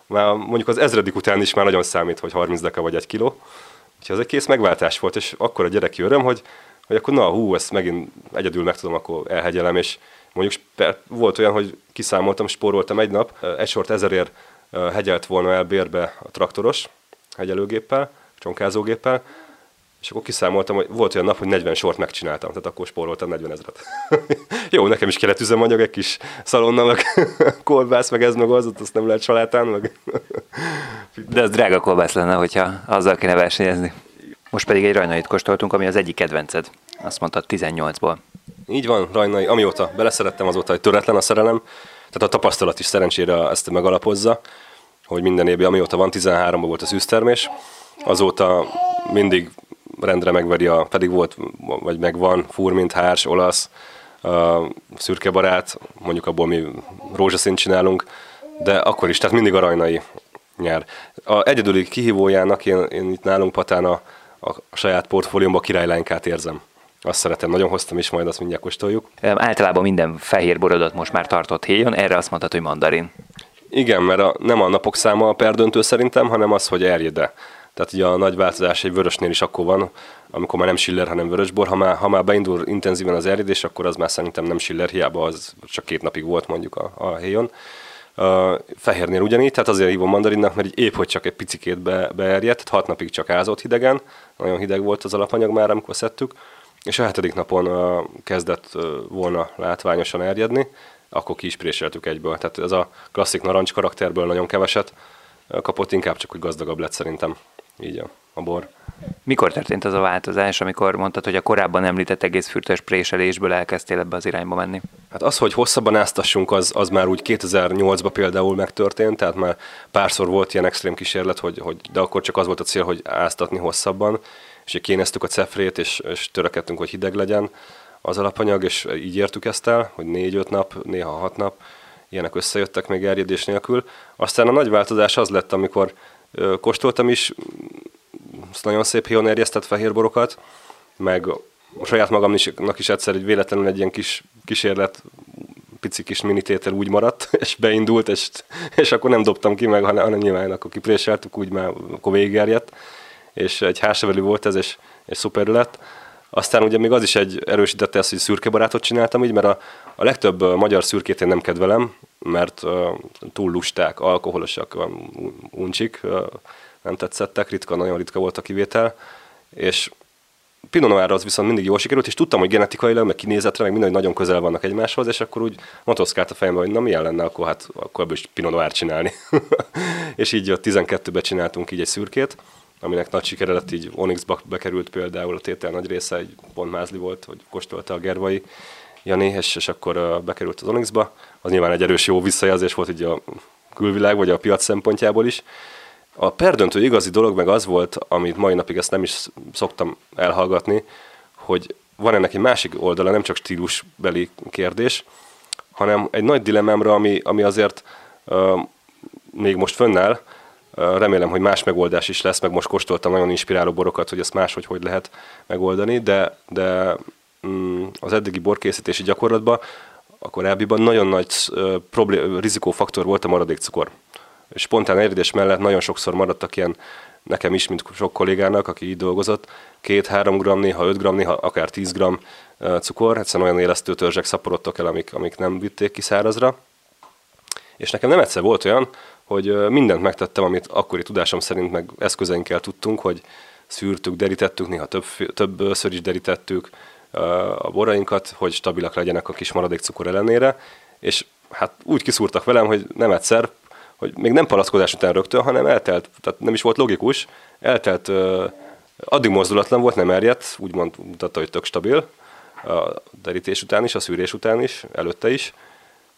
már mondjuk az ezredik után is már nagyon számít, hogy 30 deka vagy egy kiló. Úgyhogy ez egy kész megváltás volt, és akkor a gyerek öröm, hogy, hogy akkor na, hú, ezt megint egyedül meg tudom, akkor elhegyelem, és mondjuk volt olyan, hogy kiszámoltam, spóroltam egy nap, egy sort ezerért hegyelt volna el bérbe a traktoros hegyelőgéppel, csonkázógéppel, és akkor kiszámoltam, hogy volt olyan nap, hogy 40 sort megcsináltam, tehát akkor spóroltam 40 ezeret. (laughs) Jó, nekem is kellett üzemanyag, egy kis szalonna, meg (laughs) kolbász, meg ez, meg az, azt nem lehet salátán, meg... De ez drága kolbász lenne, hogyha azzal kéne versenyezni. Most pedig egy rajnait kóstoltunk, ami az egyik kedvenced. Azt mondtad 18-ból. Így van, rajnai. Amióta beleszerettem, azóta, hogy töretlen a szerelem. Tehát a tapasztalat is szerencsére ezt megalapozza, hogy minden évben, amióta van, 13-ban volt az űztermés, azóta mindig rendre megveri a, pedig volt, vagy megvan, furmint, hárs, olasz, a szürke barát, mondjuk abból mi rózsaszínt csinálunk, de akkor is, tehát mindig a rajnai nyer. A egyedüli kihívójának én, én itt nálunk Patán a, a saját portfóliómban királylánykát érzem. Azt szeretem, nagyon hoztam is, majd azt mindjárt kóstoljuk. Általában minden fehér borodat most már tartott héjon, erre azt mondtad, hogy mandarin. Igen, mert a, nem a napok száma a perdöntő szerintem, hanem az, hogy erjede. Tehát ugye a nagy változás egy vörösnél is akkor van, amikor már nem Schiller, hanem vörösbor. Ha már, ha már beindul intenzíven az erjedés, akkor az már szerintem nem Schiller, hiába az csak két napig volt mondjuk a, a héjon. A fehérnél ugyanígy, tehát azért hívom mandarinnak, mert így épp, hogy csak egy picikét be, beerjedt, hat napig csak ázott hidegen, nagyon hideg volt az alapanyag már, amikor szedtük, és a hetedik napon uh, kezdett uh, volna látványosan erjedni, akkor ki is egyből. Tehát ez a klasszik narancs karakterből nagyon keveset kapott, inkább csak, hogy gazdagabb lett szerintem így a, a bor. Mikor történt az a változás, amikor mondtad, hogy a korábban említett egész fürtös préselésből elkezdtél ebbe az irányba menni? Hát az, hogy hosszabban áztassunk, az, az már úgy 2008-ban például megtörtént, tehát már párszor volt ilyen extrém kísérlet, hogy, hogy, de akkor csak az volt a cél, hogy áztatni hosszabban, és kéneztük a cefrét, és, és törekedtünk, hogy hideg legyen az alapanyag, és így értük ezt el, hogy négy-öt nap, néha hat nap, ilyenek összejöttek még erjedés nélkül. Aztán a nagy változás az lett, amikor kóstoltam is, nagyon szép héjon erjesztett fehérborokat, meg a saját magamnak is egyszer egy véletlenül egy ilyen kis kísérlet pici kis minitétel úgy maradt, (laughs) és beindult, és, és akkor nem dobtam ki meg, hanem, hanem nyilván akkor kipréseltük, úgy már akkor végiggerjedt, és egy hásevelű volt ez, és, és szuper lett. Aztán ugye még az is egy erősítette ezt, hogy szürkebarátot csináltam így, mert a, a legtöbb magyar szürkét én nem kedvelem, mert uh, túl lusták, alkoholosak, uncsik, uh, nem tetszettek, ritka, nagyon ritka volt a kivétel, és Pinot Noir az viszont mindig jól sikerült, és tudtam, hogy genetikailag, meg kinézetre, meg minden, nagyon közel vannak egymáshoz, és akkor úgy motoszkált a fejembe, hogy na milyen lenne, akkor hát akkor ebből is Pinot Noir csinálni. (laughs) és így a 12-be csináltunk így egy szürkét, aminek nagy sikere lett, így Onyxba bekerült például a tétel nagy része, egy pont volt, hogy kóstolta a Gervai Jani, és, akkor bekerült az Onyxba. Az nyilván egy erős jó visszajelzés volt így a külvilág, vagy a piac szempontjából is. A perdöntő igazi dolog meg az volt, amit mai napig ezt nem is szoktam elhallgatni, hogy van ennek egy másik oldala, nem csak stílusbeli kérdés, hanem egy nagy dilemmámra, ami, ami azért uh, még most fönnáll, remélem, hogy más megoldás is lesz, meg most kóstoltam nagyon inspiráló borokat, hogy ezt máshogy hogy lehet megoldani, de, de um, az eddigi borkészítési gyakorlatban a korábbiban nagyon nagy problém, rizikófaktor volt a maradékcukor spontán eredés mellett nagyon sokszor maradtak ilyen nekem is, mint sok kollégának, aki így dolgozott, két-három gram, néha 5 gram, néha akár 10 gram cukor, egyszerűen olyan élesztő törzsek szaporodtak el, amik, amik nem vitték ki szárazra. És nekem nem egyszer volt olyan, hogy mindent megtettem, amit akkori tudásom szerint meg eszközeinkkel tudtunk, hogy szűrtük, derítettük, néha több, többször is derítettük a borainkat, hogy stabilak legyenek a kis maradék cukor ellenére, és hát úgy kiszúrtak velem, hogy nem egyszer, hogy még nem palackozás után rögtön, hanem eltelt, tehát nem is volt logikus, eltelt, addig mozdulatlan volt, nem erjedt, úgymond mutatta, hogy tök stabil, a derítés után is, a szűrés után is, előtte is,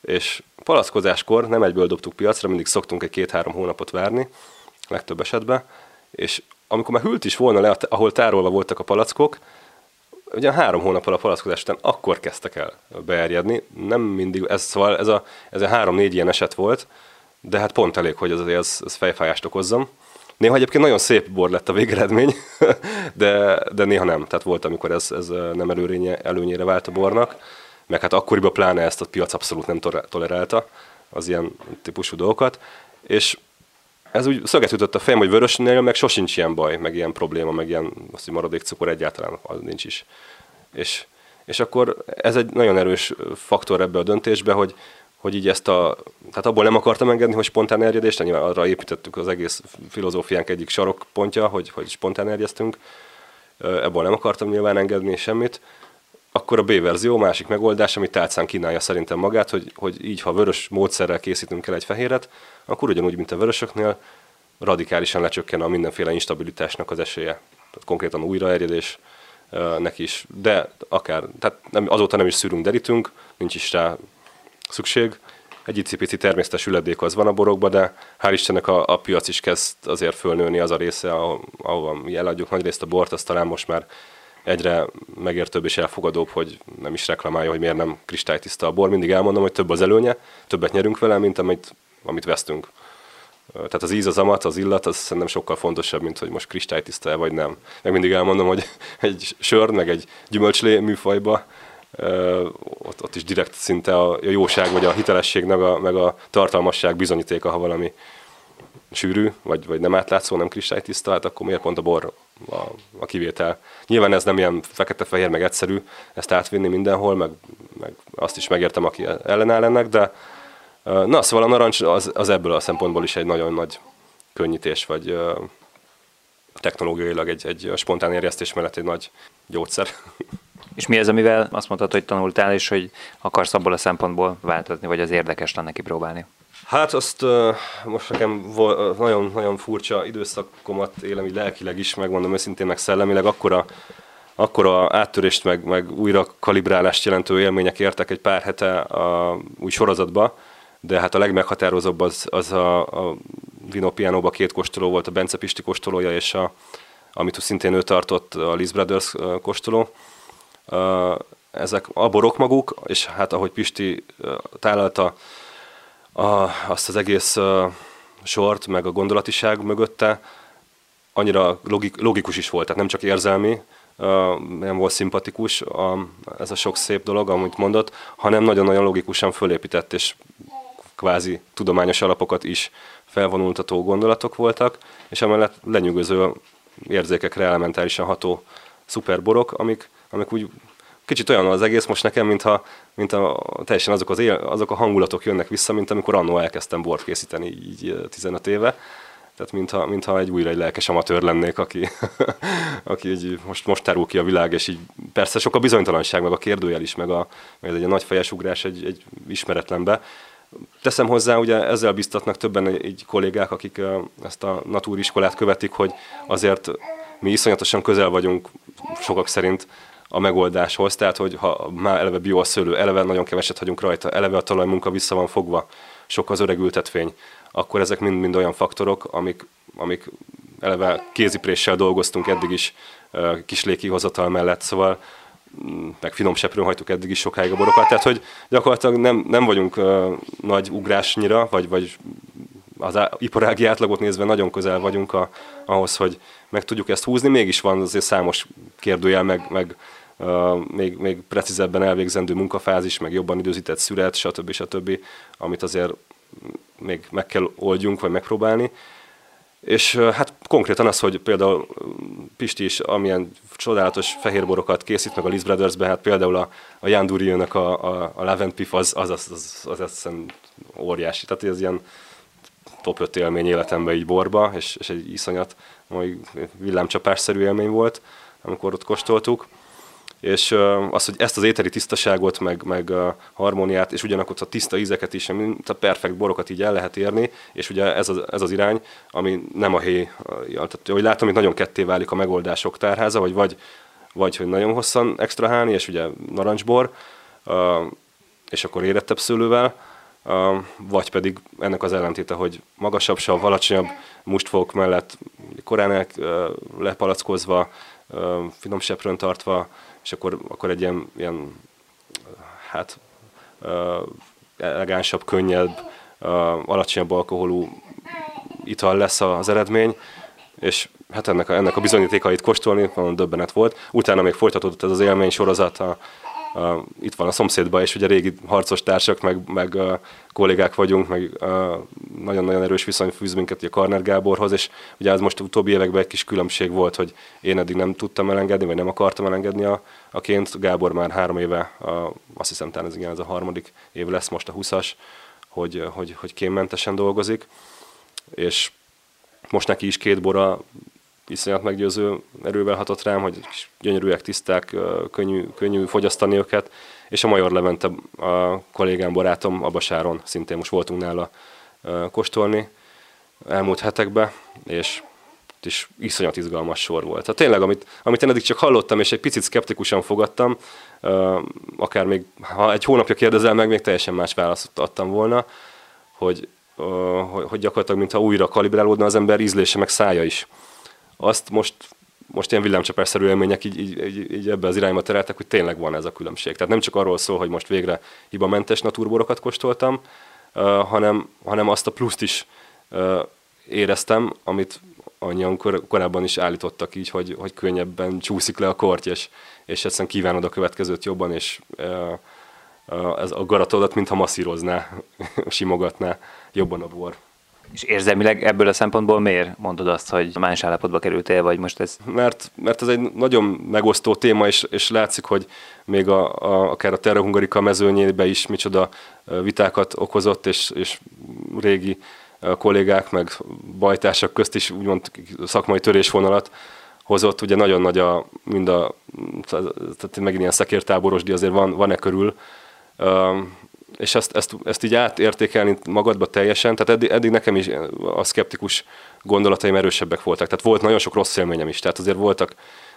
és palackozáskor nem egyből dobtuk piacra, mindig szoktunk egy két-három hónapot várni, legtöbb esetben, és amikor már hűlt is volna le, ahol tárolva voltak a palackok, ugye három hónappal a palackozás után akkor kezdtek el beerjedni, nem mindig, ez, szóval ez a, ez a három-négy ilyen eset volt, de hát pont elég, hogy az, az, az fejfájást okozzam. Néha egyébként nagyon szép bor lett a végeredmény, (laughs) de, de néha nem. Tehát volt, amikor ez, ez nem előrénye, előnyére vált a bornak, meg hát akkoriban pláne ezt a piac abszolút nem tolerálta, az ilyen típusú dolgokat, és ez úgy szöget ütött a fejem, hogy vörösnél meg sosincs ilyen baj, meg ilyen probléma, meg ilyen azt, hogy maradék cukor egyáltalán az nincs is. És, és akkor ez egy nagyon erős faktor ebbe a döntésbe, hogy, hogy így ezt a, tehát abból nem akartam engedni, hogy spontán erjedést, nyilván arra építettük az egész filozófiánk egyik sarokpontja, hogy, hogy spontán erjesztünk, ebből nem akartam nyilván engedni semmit, akkor a B verzió, másik megoldás, ami tálcán kínálja szerintem magát, hogy, hogy így, ha vörös módszerrel készítünk el egy fehéret, akkor ugyanúgy, mint a vörösöknél, radikálisan lecsökken a mindenféle instabilitásnak az esélye. Tehát konkrétan újraerjedés neki is, de akár, tehát nem, azóta nem is szűrünk, derítünk, nincs is rá szükség. Egy icipici természetes üledék az van a borokban, de hál' Istennek a, a piac is kezd azért fölnőni az a része, ahova mi eladjuk nagyrészt a bort, azt talán most már egyre megértőbb és elfogadóbb, hogy nem is reklamálja, hogy miért nem kristálytiszta a bor. Mindig elmondom, hogy több az előnye, többet nyerünk vele, mint amit, amit vesztünk. Tehát az íz, az amat, az illat, az szerintem sokkal fontosabb, mint hogy most kristálytiszta vagy nem. Meg mindig elmondom, hogy (laughs) egy sör, meg egy gyümölcslé műfajba ott, ott is direkt szinte a, jóság, vagy a hitelesség, meg a, meg a tartalmasság bizonyítéka, ha valami sűrű, vagy, vagy nem átlátszó, nem kristálytiszta, hát akkor miért pont a bor a, a kivétel. Nyilván ez nem ilyen fekete-fehér, meg egyszerű ezt átvinni mindenhol, meg, meg azt is megértem, aki ellenáll ennek, de na, szóval a narancs az, az ebből a szempontból is egy nagyon nagy könnyítés, vagy technológiailag egy, egy spontán érjesztés mellett egy nagy gyógyszer. (laughs) És mi az, amivel azt mondtad, hogy tanultál, és hogy akarsz abból a szempontból változni, vagy az érdekes lenne kipróbálni? Hát azt uh, most nekem nagyon, nagyon furcsa időszakomat élem, így lelkileg is, megmondom őszintén, meg szellemileg, akkora, akkora áttörést, meg, meg újra kalibrálást jelentő élmények értek egy pár hete a új sorozatba, de hát a legmeghatározóbb az, az a, a Vinopianóba két kóstoló volt, a Bence Pisti kóstolója, és a, amit szintén ő tartott, a Liz Brothers kóstoló. Ezek a borok maguk, és hát ahogy Pisti tálalta a, azt az egész sort, meg a gondolatiság mögötte, annyira logik, logikus is volt, tehát nem csak érzelmi, nem volt szimpatikus a, ez a sok szép dolog, amit mondott, hanem nagyon-nagyon logikusan fölépített és kvázi tudományos alapokat is felvonultató gondolatok voltak, és emellett lenyűgöző érzékekre elementárisan ható szuperborok, amik, amik úgy kicsit olyan az egész most nekem, mintha, mintha teljesen azok, az él, azok a hangulatok jönnek vissza, mint amikor annó elkezdtem bort készíteni így 15 éve. Tehát mintha, mintha egy újra egy lelkes amatőr lennék, aki, (laughs) aki így most, most tárul ki a világ, és így persze sok a bizonytalanság, meg a kérdőjel is, meg, a, meg egy nagy fejes ugrás egy, egy ismeretlenbe. Teszem hozzá, ugye ezzel biztatnak többen egy kollégák, akik ezt a natúriskolát követik, hogy azért mi iszonyatosan közel vagyunk sokak szerint a megoldáshoz, tehát hogy ha már eleve bio a szőlő, eleve nagyon keveset hagyunk rajta, eleve a talajmunka vissza van fogva, sok az öreg ültetvény, akkor ezek mind-mind olyan faktorok, amik, amik eleve kézipréssel dolgoztunk eddig is kisléki hozatal mellett, szóval mm, meg finom seprőn hagytuk eddig is sokáig a borokat, tehát hogy gyakorlatilag nem, nem vagyunk uh, nagy ugrásnyira, vagy, vagy az iparági átlagot nézve nagyon közel vagyunk a, ahhoz, hogy meg tudjuk ezt húzni, mégis van azért számos kérdőjel, meg, meg még, még precízebben elvégzendő munkafázis, meg jobban időzített szület, stb. stb., amit azért még meg kell oldjunk, vagy megpróbálni. És hát konkrétan az, hogy például Pisti is amilyen csodálatos fehérborokat készít meg a Liz Brothers-ben, hát például a, a Jan a, a, a Levent Pif az, az, az, az, az, az óriási. Tehát ez ilyen top 5 élmény életemben így borba, és, és egy iszonyat, majd villámcsapásszerű élmény volt, amikor ott kóstoltuk és az, hogy ezt az éteri tisztaságot, meg, meg harmóniát, és ugyanakkor a tiszta ízeket is, mint a perfekt borokat így el lehet érni, és ugye ez az, ez az irány, ami nem a héj, tehát hogy látom, hogy nagyon ketté válik a megoldások tárháza, vagy vagy, vagy hogy nagyon hosszan extrahálni, és ugye narancsbor, és akkor érettebb szőlővel, vagy pedig ennek az ellentéte, hogy magasabb sav, alacsonyabb mustfok mellett korán lepalackozva, finom seprőn tartva, és akkor, akkor egy ilyen, ilyen hát elegánsabb, könnyebb, alacsonyabb alkoholú ital lesz az eredmény, és hát ennek a, ennek a bizonyítékait kóstolni, van döbbenet volt. Utána még folytatódott ez az élmény sorozat a, uh, itt van a szomszédban, és ugye régi harcos társak, meg, meg uh, kollégák vagyunk, meg nagyon-nagyon uh, erős viszony fűz minket a Karner Gáborhoz, és ugye ez most utóbbi években egy kis különbség volt, hogy én eddig nem tudtam elengedni, vagy nem akartam elengedni a, a ként. Gábor már három éve, uh, azt hiszem talán ez igen, ez a harmadik év lesz most a 20-as, hogy, hogy, hogy kémmentesen dolgozik, és most neki is két bora iszonyat meggyőző erővel hatott rám, hogy gyönyörűek, tiszták, könnyű, könnyű fogyasztani őket, és a Major Levente a kollégám, barátom, Abasáron szintén most voltunk nála kóstolni elmúlt hetekben, és is iszonyat izgalmas sor volt. Tehát tényleg, amit, amit én eddig csak hallottam, és egy picit szkeptikusan fogadtam, akár még, ha egy hónapja kérdezel meg, még teljesen más választ adtam volna, hogy, hogy gyakorlatilag, mintha újra kalibrálódna az ember ízlése, meg szája is azt most, most ilyen villámcsapásszerű élmények így, így, így, így ebbe az irányba tereltek, hogy tényleg van ez a különbség. Tehát nem csak arról szól, hogy most végre hibamentes naturborokat kóstoltam, uh, hanem, hanem azt a pluszt is uh, éreztem, amit annyian kor, korábban is állítottak így, hogy, hogy könnyebben csúszik le a korty, és, és egyszerűen kívánod a következőt jobban, és uh, uh, ez a garatodat, mintha masszírozná, (laughs) simogatná jobban a bor. És érzelmileg ebből a szempontból miért mondod azt, hogy más állapotba kerültél, vagy most ez? Mert, mert ez egy nagyon megosztó téma, és, és látszik, hogy még a, a, akár a Terra Hungarika mezőnyébe is micsoda vitákat okozott, és, és régi kollégák, meg bajtársak közt is úgymond szakmai törésvonalat hozott. Ugye nagyon nagy a, mind a, tehát megint ilyen szekértáborosdi azért van, van-e körül, és ezt, ezt, ezt így átértékelni magadba teljesen, tehát eddig, eddig nekem is a szkeptikus gondolataim erősebbek voltak. Tehát volt nagyon sok rossz élményem is, tehát azért voltak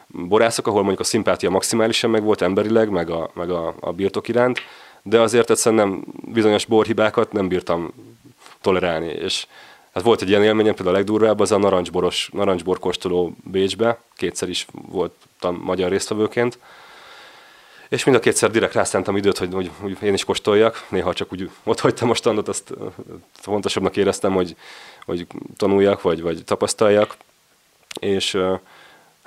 borászok, ahol mondjuk a szimpátia maximálisan meg volt emberileg, meg a, meg a, a birtok iránt, de azért egyszerűen nem bizonyos borhibákat nem bírtam tolerálni, és hát volt egy ilyen élményem, például a legdurvább, az a narancsboros, narancsbor kóstoló Bécsbe, kétszer is voltam magyar résztvevőként, és mind a kétszer direkt rászántam időt, hogy, hogy, hogy én is kóstoljak. Néha csak úgy ott hagytam a standot, azt fontosabbnak éreztem, hogy, hogy tanuljak, vagy, vagy tapasztaljak. És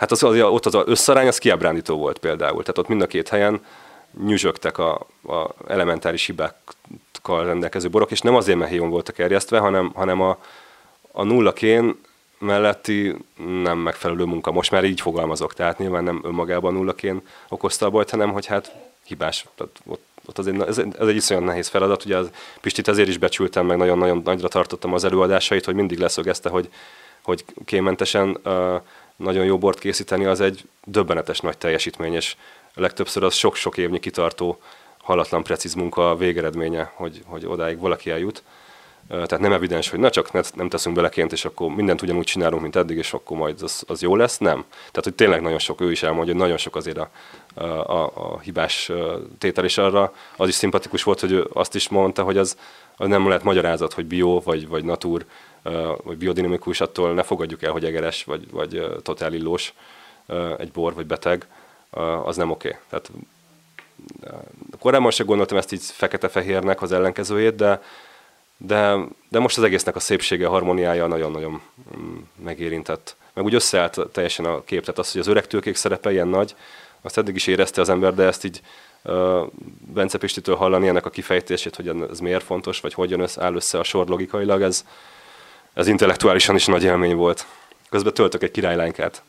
Hát az, az, ott az összarány az kiábrándító volt például. Tehát ott mind a két helyen nyüzsögtek a, a elementáris hibákkal rendelkező borok, és nem azért, mert héjon voltak erjesztve, hanem, hanem a, a nullakén melletti nem megfelelő munka. Most már így fogalmazok, tehát nyilván nem önmagában nullakén okozta a bajt, hanem hogy hát hibás. Tehát ott, ott azért, ez, ez egy iszonyat nehéz feladat. Ugye az, Pistit azért is becsültem, meg nagyon-nagyon nagyra tartottam az előadásait, hogy mindig leszögezte, hogy, hogy kémentesen uh, nagyon jó bort készíteni, az egy döbbenetes nagy teljesítmény, és legtöbbször az sok-sok évnyi kitartó, halatlan precíz munka végeredménye, hogy, hogy odáig valaki eljut. Tehát nem evidens, hogy na csak nem teszünk beleként, és akkor mindent ugyanúgy csinálunk, mint eddig, és akkor majd az, az jó lesz. Nem. Tehát, hogy tényleg nagyon sok, ő is elmondja, hogy nagyon sok azért a, a, a hibás tétel, és arra az is szimpatikus volt, hogy ő azt is mondta, hogy az, az nem lehet magyarázat, hogy bio, vagy, vagy natúr, vagy biodinamikus, attól ne fogadjuk el, hogy egeres, vagy, vagy totál illós egy bor, vagy beteg, az nem oké. Okay. Tehát korábban sem gondoltam ezt így fekete-fehérnek az ellenkezőjét, de, de, de most az egésznek a szépsége, a harmóniája nagyon-nagyon mm, megérintett. Meg úgy összeállt teljesen a kép, tehát az, hogy az öreg tőkék szerepe ilyen nagy, azt eddig is érezte az ember, de ezt így uh, Bence Pistitől hallani ennek a kifejtését, hogy ez miért fontos, vagy hogyan össze, áll össze a sor logikailag, ez, ez intellektuálisan is nagy élmény volt. Közben töltök egy királylánykát.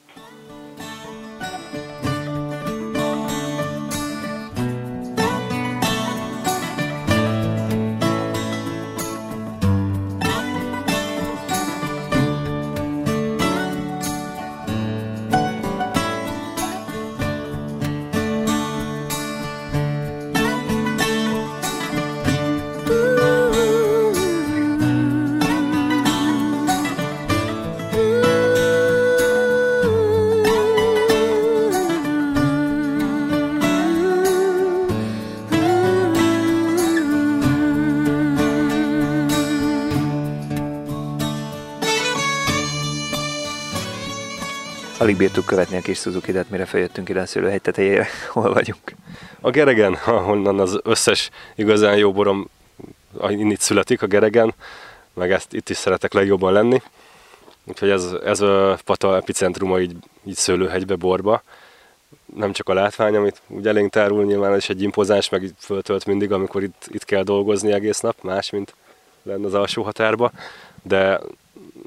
Alig bírtuk követni a kis suzuki mire feljöttünk ide a szőlőhegy tetejére. (laughs) Hol vagyunk? A Geregen, ahonnan az összes igazán jó borom itt születik, a Geregen, meg ezt itt is szeretek legjobban lenni. Úgyhogy ez, ez a pata epicentruma így, így szőlőhegybe, borba. Nem csak a látvány, amit úgy elénk tárul, nyilván is egy impozáns, meg így föltölt mindig, amikor itt, itt kell dolgozni egész nap, más, mint lenne az alsó határba. De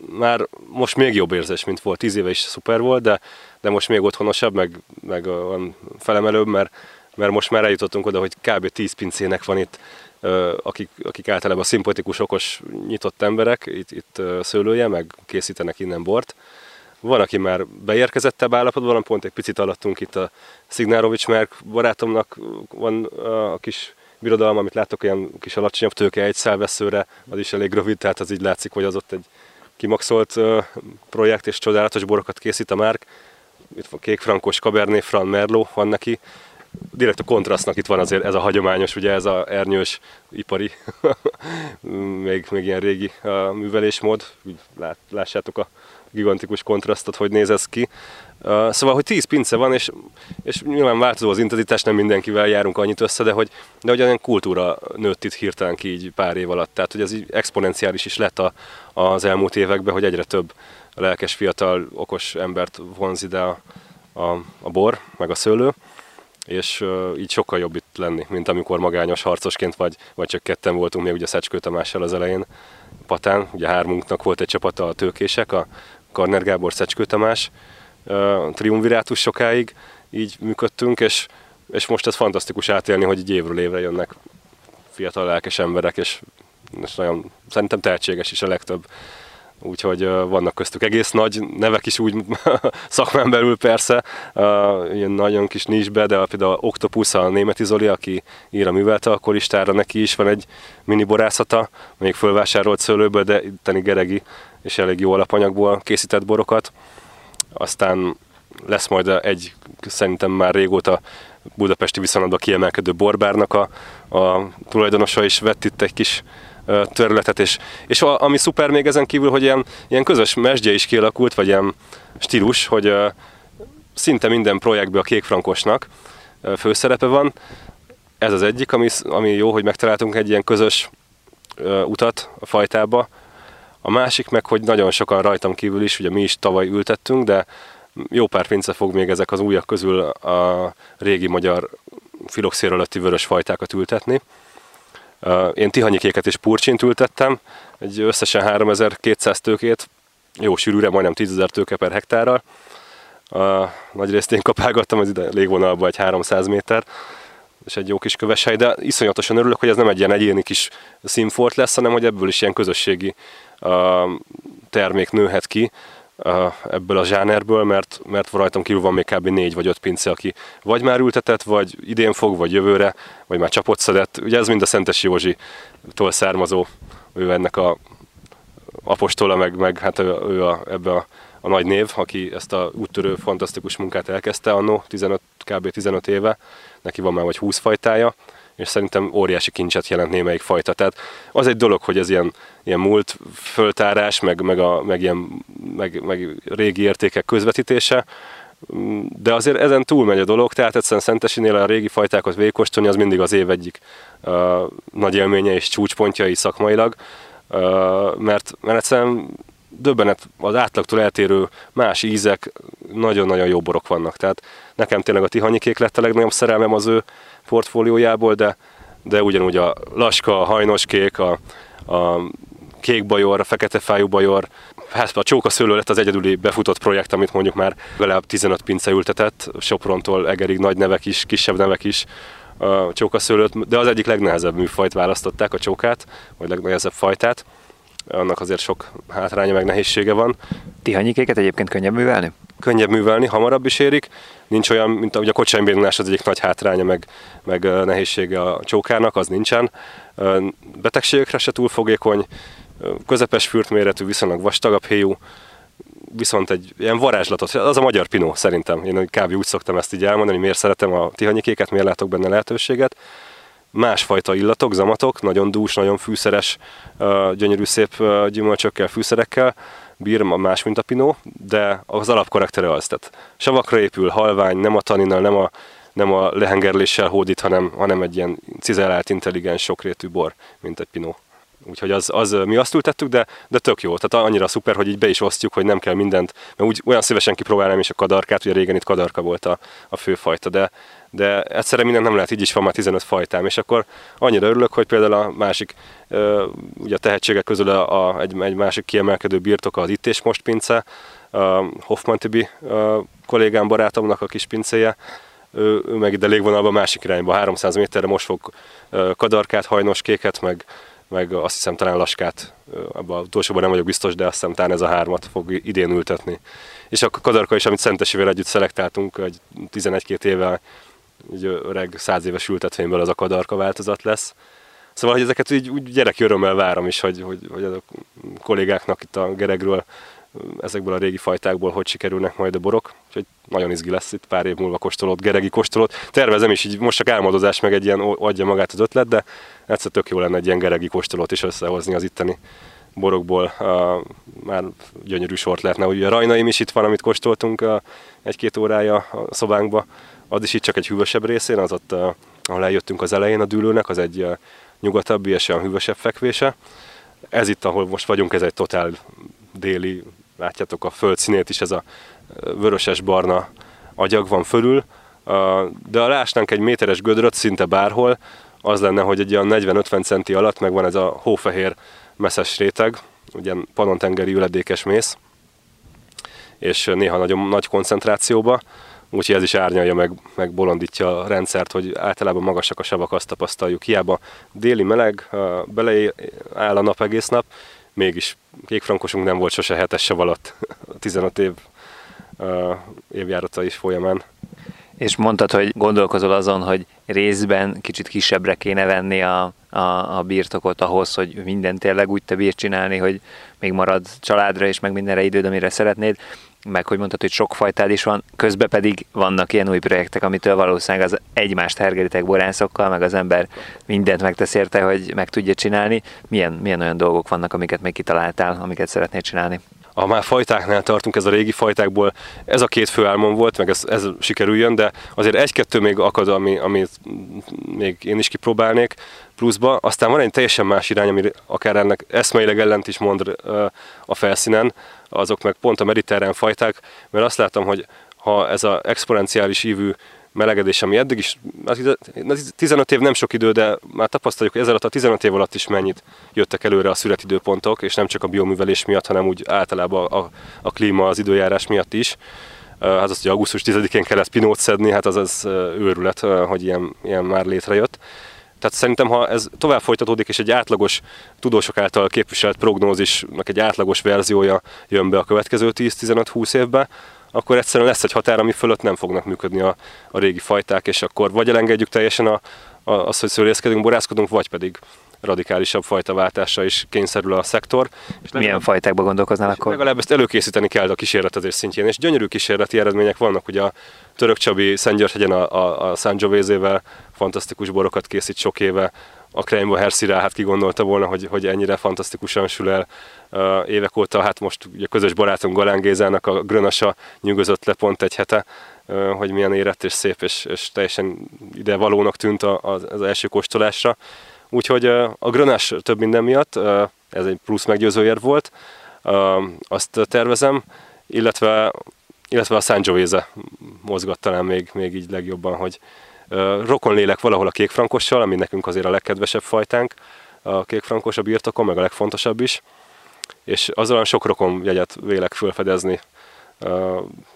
már most még jobb érzés, mint volt. Tíz éve is szuper volt, de, de most még otthonosabb, meg, meg van felemelőbb, mert, mert most már eljutottunk oda, hogy kb. 10 pincének van itt, akik, akik általában szimpatikus, okos, nyitott emberek, itt, itt szőlője, meg készítenek innen bort. Van, aki már beérkezettebb állapotban, pont egy picit alattunk itt a Szignárovics, mert barátomnak van a kis birodalma, amit látok, olyan kis alacsonyabb tőke egy szálveszőre, az is elég rövid, tehát az így látszik, hogy az ott egy kimaxolt projekt, és csodálatos borokat készít a Márk. Itt van kékfrankos, Cabernet Franc, Merlot van neki. Direkt a kontrasztnak itt van azért ez a hagyományos, ugye ez a ernyős ipari, (laughs) még, még ilyen régi művelésmód. Lát, lássátok a gigantikus kontrasztot, hogy néz ez ki. Uh, szóval, hogy 10 pince van, és, és nyilván változó az intenzitás, nem mindenkivel járunk annyit össze, de hogy, de hogy olyan kultúra nőtt itt hirtelen ki így pár év alatt. Tehát, hogy ez így exponenciális is lett a, az elmúlt években, hogy egyre több lelkes, fiatal, okos embert vonz ide a, a, a bor, meg a szőlő és uh, így sokkal jobb itt lenni, mint amikor magányos harcosként vagy, vagy csak ketten voltunk még ugye Szecskő Tamással az elején patán, ugye hármunknak volt egy csapata a tőkések, a Karner Gábor Szecskő Tamás, triumvirátus sokáig így működtünk, és, és most ez fantasztikus átélni, hogy így évről évre jönnek fiatal lelkes emberek, és, és nagyon, szerintem tehetséges is a legtöbb. Úgyhogy vannak köztük egész nagy nevek is úgy (laughs) szakmán belül persze, ilyen nagyon kis nisbe, de például Octopus, a német Zoli, aki ír a művelte a neki is van egy mini borászata, még fölvásárolt szőlőből, de itteni Geregi és elég jó alapanyagból készített borokat. Aztán lesz majd egy szerintem már régóta budapesti viszonylatban kiemelkedő borbárnak a, a tulajdonosa is vett itt egy kis területet, és, és a, ami szuper még ezen kívül, hogy ilyen, ilyen közös mesdje is kialakult, vagy ilyen stílus, hogy uh, szinte minden projektben a kékfrankosnak uh, főszerepe van. Ez az egyik, ami, ami jó, hogy megtaláltunk egy ilyen közös uh, utat a fajtába, a másik meg, hogy nagyon sokan rajtam kívül is, ugye mi is tavaly ültettünk, de jó pár pince fog még ezek az újak közül a régi magyar filoxér alatti vörös fajtákat ültetni. Én tihanyikéket és purcsint ültettem, egy összesen 3200 tőkét, jó sűrűre, majdnem 10.000 tőke per hektárral. Nagy részt én kapálgattam, az ide légvonalba egy 300 méter, és egy jó kis köveshely, de iszonyatosan örülök, hogy ez nem egy ilyen egyéni kis színfort lesz, hanem hogy ebből is ilyen közösségi termék nőhet ki ebből a zsánerből, mert, mert rajtam kívül van még kb. négy vagy öt pince, aki vagy már ültetett, vagy idén fog, vagy jövőre, vagy már csapott szedett. Ugye ez mind a Szentes Józsi-tól származó, ő ennek a apostola, meg, meg hát ő, ő a, ebbe a, a nagy név, aki ezt a úttörő fantasztikus munkát elkezdte annó, 15, kb. 15 éve, neki van már vagy 20 fajtája, és szerintem óriási kincset jelent némelyik fajta. Tehát az egy dolog, hogy ez ilyen, ilyen múlt föltárás, meg, meg, a, meg, ilyen, meg, meg régi értékek közvetítése, de azért ezen túl megy a dolog, tehát egyszerűen Szentesinél a régi fajtákat végkostolni az mindig az év egyik uh, nagy élménye és csúcspontjai szakmailag, uh, mert, mert egyszerűen döbbenet az átlagtól eltérő más ízek, nagyon-nagyon jó borok vannak. Tehát nekem tényleg a tihanyikék lett a legnagyobb szerelmem az ő portfóliójából, de, de ugyanúgy a laska, a hajnoskék, a, a kék bajor, a fekete fájú bajor, hát a csóka szőlő lett az egyedüli befutott projekt, amit mondjuk már legalább 15 pince ültetett, Soprontól Egerig nagy nevek is, kisebb nevek is a csókaszőlőt, de az egyik legnehezebb műfajt választották, a csókát, vagy legnehezebb fajtát. Annak azért sok hátránya meg nehézsége van. Tihanyikéket egyébként könnyebb művelni? Könnyebb művelni, hamarabb is érik. Nincs olyan, mint a kocsánybírnás az egyik nagy hátránya, meg, meg nehézsége a csókának, az nincsen. Betegségekre se túl fogékony, közepes fürtméretű, viszonylag vastagabb héjú, viszont egy ilyen varázslatot, az a magyar pinó szerintem. Én kb. úgy szoktam ezt így elmondani, miért szeretem a tihanyikéket, miért látok benne lehetőséget. Másfajta illatok, zamatok, nagyon dús, nagyon fűszeres, gyönyörű szép gyümölcsökkel, fűszerekkel, bír más, mint a pinó, de az alapkaraktere az. Tehát savakra épül, halvány, nem a taninnal, nem a, nem a lehengerléssel hódít, hanem, hanem egy ilyen cizellált, intelligens, sokrétű bor, mint egy pinó. Úgyhogy az, az, mi azt ültettük, de, de tök jó. Tehát annyira szuper, hogy így be is osztjuk, hogy nem kell mindent, mert úgy olyan szívesen kipróbálnám is a kadarkát, ugye régen itt kadarka volt a, a főfajta, de, de egyszerre mindent nem lehet, így is van már 15 fajtám, és akkor annyira örülök, hogy például a másik, ugye a tehetségek közül a, a, egy, egy másik kiemelkedő birtoka az Itt és Most pince, a Hoffman Tibi a kollégám, barátomnak a kis pincéje, ő, ő meg ide légvonalban másik irányba, 300 méterre most fog kadarkát, hajnos kéket, meg meg azt hiszem talán Laskát, abban utolsóban nem vagyok biztos, de azt hiszem talán ez a hármat fog idén ültetni. És a Kadarka is, amit Szentesivel együtt szelektáltunk, egy 11-2 évvel, egy öreg száz éves ültetvényből az a Kadarka változat lesz. Szóval, hogy ezeket így úgy gyerek örömmel várom is, hogy, hogy, hogy a kollégáknak itt a Geregről ezekből a régi fajtákból hogy sikerülnek majd a borok. Úgyhogy nagyon izgi lesz itt pár év múlva kóstolót, geregi kóstolót. Tervezem is, így most csak álmodozás, meg egy ilyen adja magát az ötlet, de egyszer tök jó lenne egy ilyen geregi kóstolót is összehozni az itteni borokból. Uh, már gyönyörű sort lehetne. Ugye a rajnaim is itt van, amit kóstoltunk uh, egy-két órája a szobánkba. Az is itt csak egy hűvösebb részén, az ott, uh, ahol eljöttünk az elején a dűlőnek, az egy uh, nyugatabbi és olyan hűvösebb fekvése. Ez itt, ahol most vagyunk, ez egy totál déli, látjátok a föld színét is, ez a vöröses-barna agyag van fölül, de ha lásnánk egy méteres gödröt szinte bárhol, az lenne, hogy egy olyan 40-50 centi alatt megvan ez a hófehér messzes réteg, ugye panontengeri üledékes mész, és néha nagyon nagy koncentrációba, úgyhogy ez is árnyalja meg, meg bolondítja a rendszert, hogy általában magasak a savak, azt tapasztaljuk. Hiába déli meleg, beleáll a nap egész nap, mégis kékfrankosunk nem volt sose hetes sav alatt 15 év uh, évjárata is folyamán. És mondtad, hogy gondolkozol azon, hogy részben kicsit kisebbre kéne venni a, a, a birtokot ahhoz, hogy minden tényleg úgy te bír csinálni, hogy még marad családra és meg mindenre időd, amire szeretnéd, meg hogy mondtad, hogy sok fajtád is van, közben pedig vannak ilyen új projektek, amitől valószínűleg az egymást hergelitek borászokkal, meg az ember mindent megtesz érte, hogy meg tudja csinálni. Milyen, milyen olyan dolgok vannak, amiket még kitaláltál, amiket szeretnéd csinálni? ha már fajtáknál tartunk, ez a régi fajtákból, ez a két fő álmom volt, meg ez, ez sikerüljön, de azért egy-kettő még akad, ami, amit még én is kipróbálnék pluszba. Aztán van egy teljesen más irány, ami akár ennek eszmeileg ellent is mond a felszínen, azok meg pont a mediterrán fajták, mert azt látom, hogy ha ez az exponenciális ívű melegedés, ami eddig is, 15 év nem sok idő, de már tapasztaljuk, hogy ez alatt a 15 év alatt is mennyit jöttek előre a születidőpontok, és nem csak a bioművelés miatt, hanem úgy általában a, a klíma, az időjárás miatt is. Hát az, hogy augusztus 10-én kellett pinót szedni, hát az az őrület, hogy ilyen, ilyen már létrejött. Tehát szerintem, ha ez tovább folytatódik, és egy átlagos tudósok által képviselt prognózisnak egy átlagos verziója jön be a következő 10-15-20 évben, akkor egyszerűen lesz egy határ, ami fölött nem fognak működni a, a régi fajták, és akkor vagy elengedjük teljesen a, a, azt, hogy szőlészkedünk, borászkodunk, vagy pedig radikálisabb fajtaváltásra is kényszerül a szektor. És Milyen fajtákba gondolkoznál akkor? Legalább ezt előkészíteni kell a kísérletezés szintjén, és gyönyörű kísérleti eredmények vannak, ugye a Török Csabi Szentgyörgyhegyen a, a, a Sangiovese-vel fantasztikus borokat készít sok éve, a Krembo Herszirá, hát ki gondolta volna, hogy, hogy ennyire fantasztikusan sül el uh, évek óta, hát most ugye közös barátunk Galán Gézának a Grönasa nyugodott le pont egy hete, uh, hogy milyen érett és szép, és, és teljesen ide valónak tűnt a, a, az első kóstolásra. Úgyhogy a Grönás több minden miatt, ez egy plusz meggyőző ér volt, azt tervezem, illetve, illetve a Sangiovese mozgat talán még, még így legjobban, hogy, Rokon lélek valahol a kékfrankossal, ami nekünk azért a legkedvesebb fajtánk, a kékfrankos a birtokon, meg a legfontosabb is, és azzal sok rokon jegyet vélek fölfedezni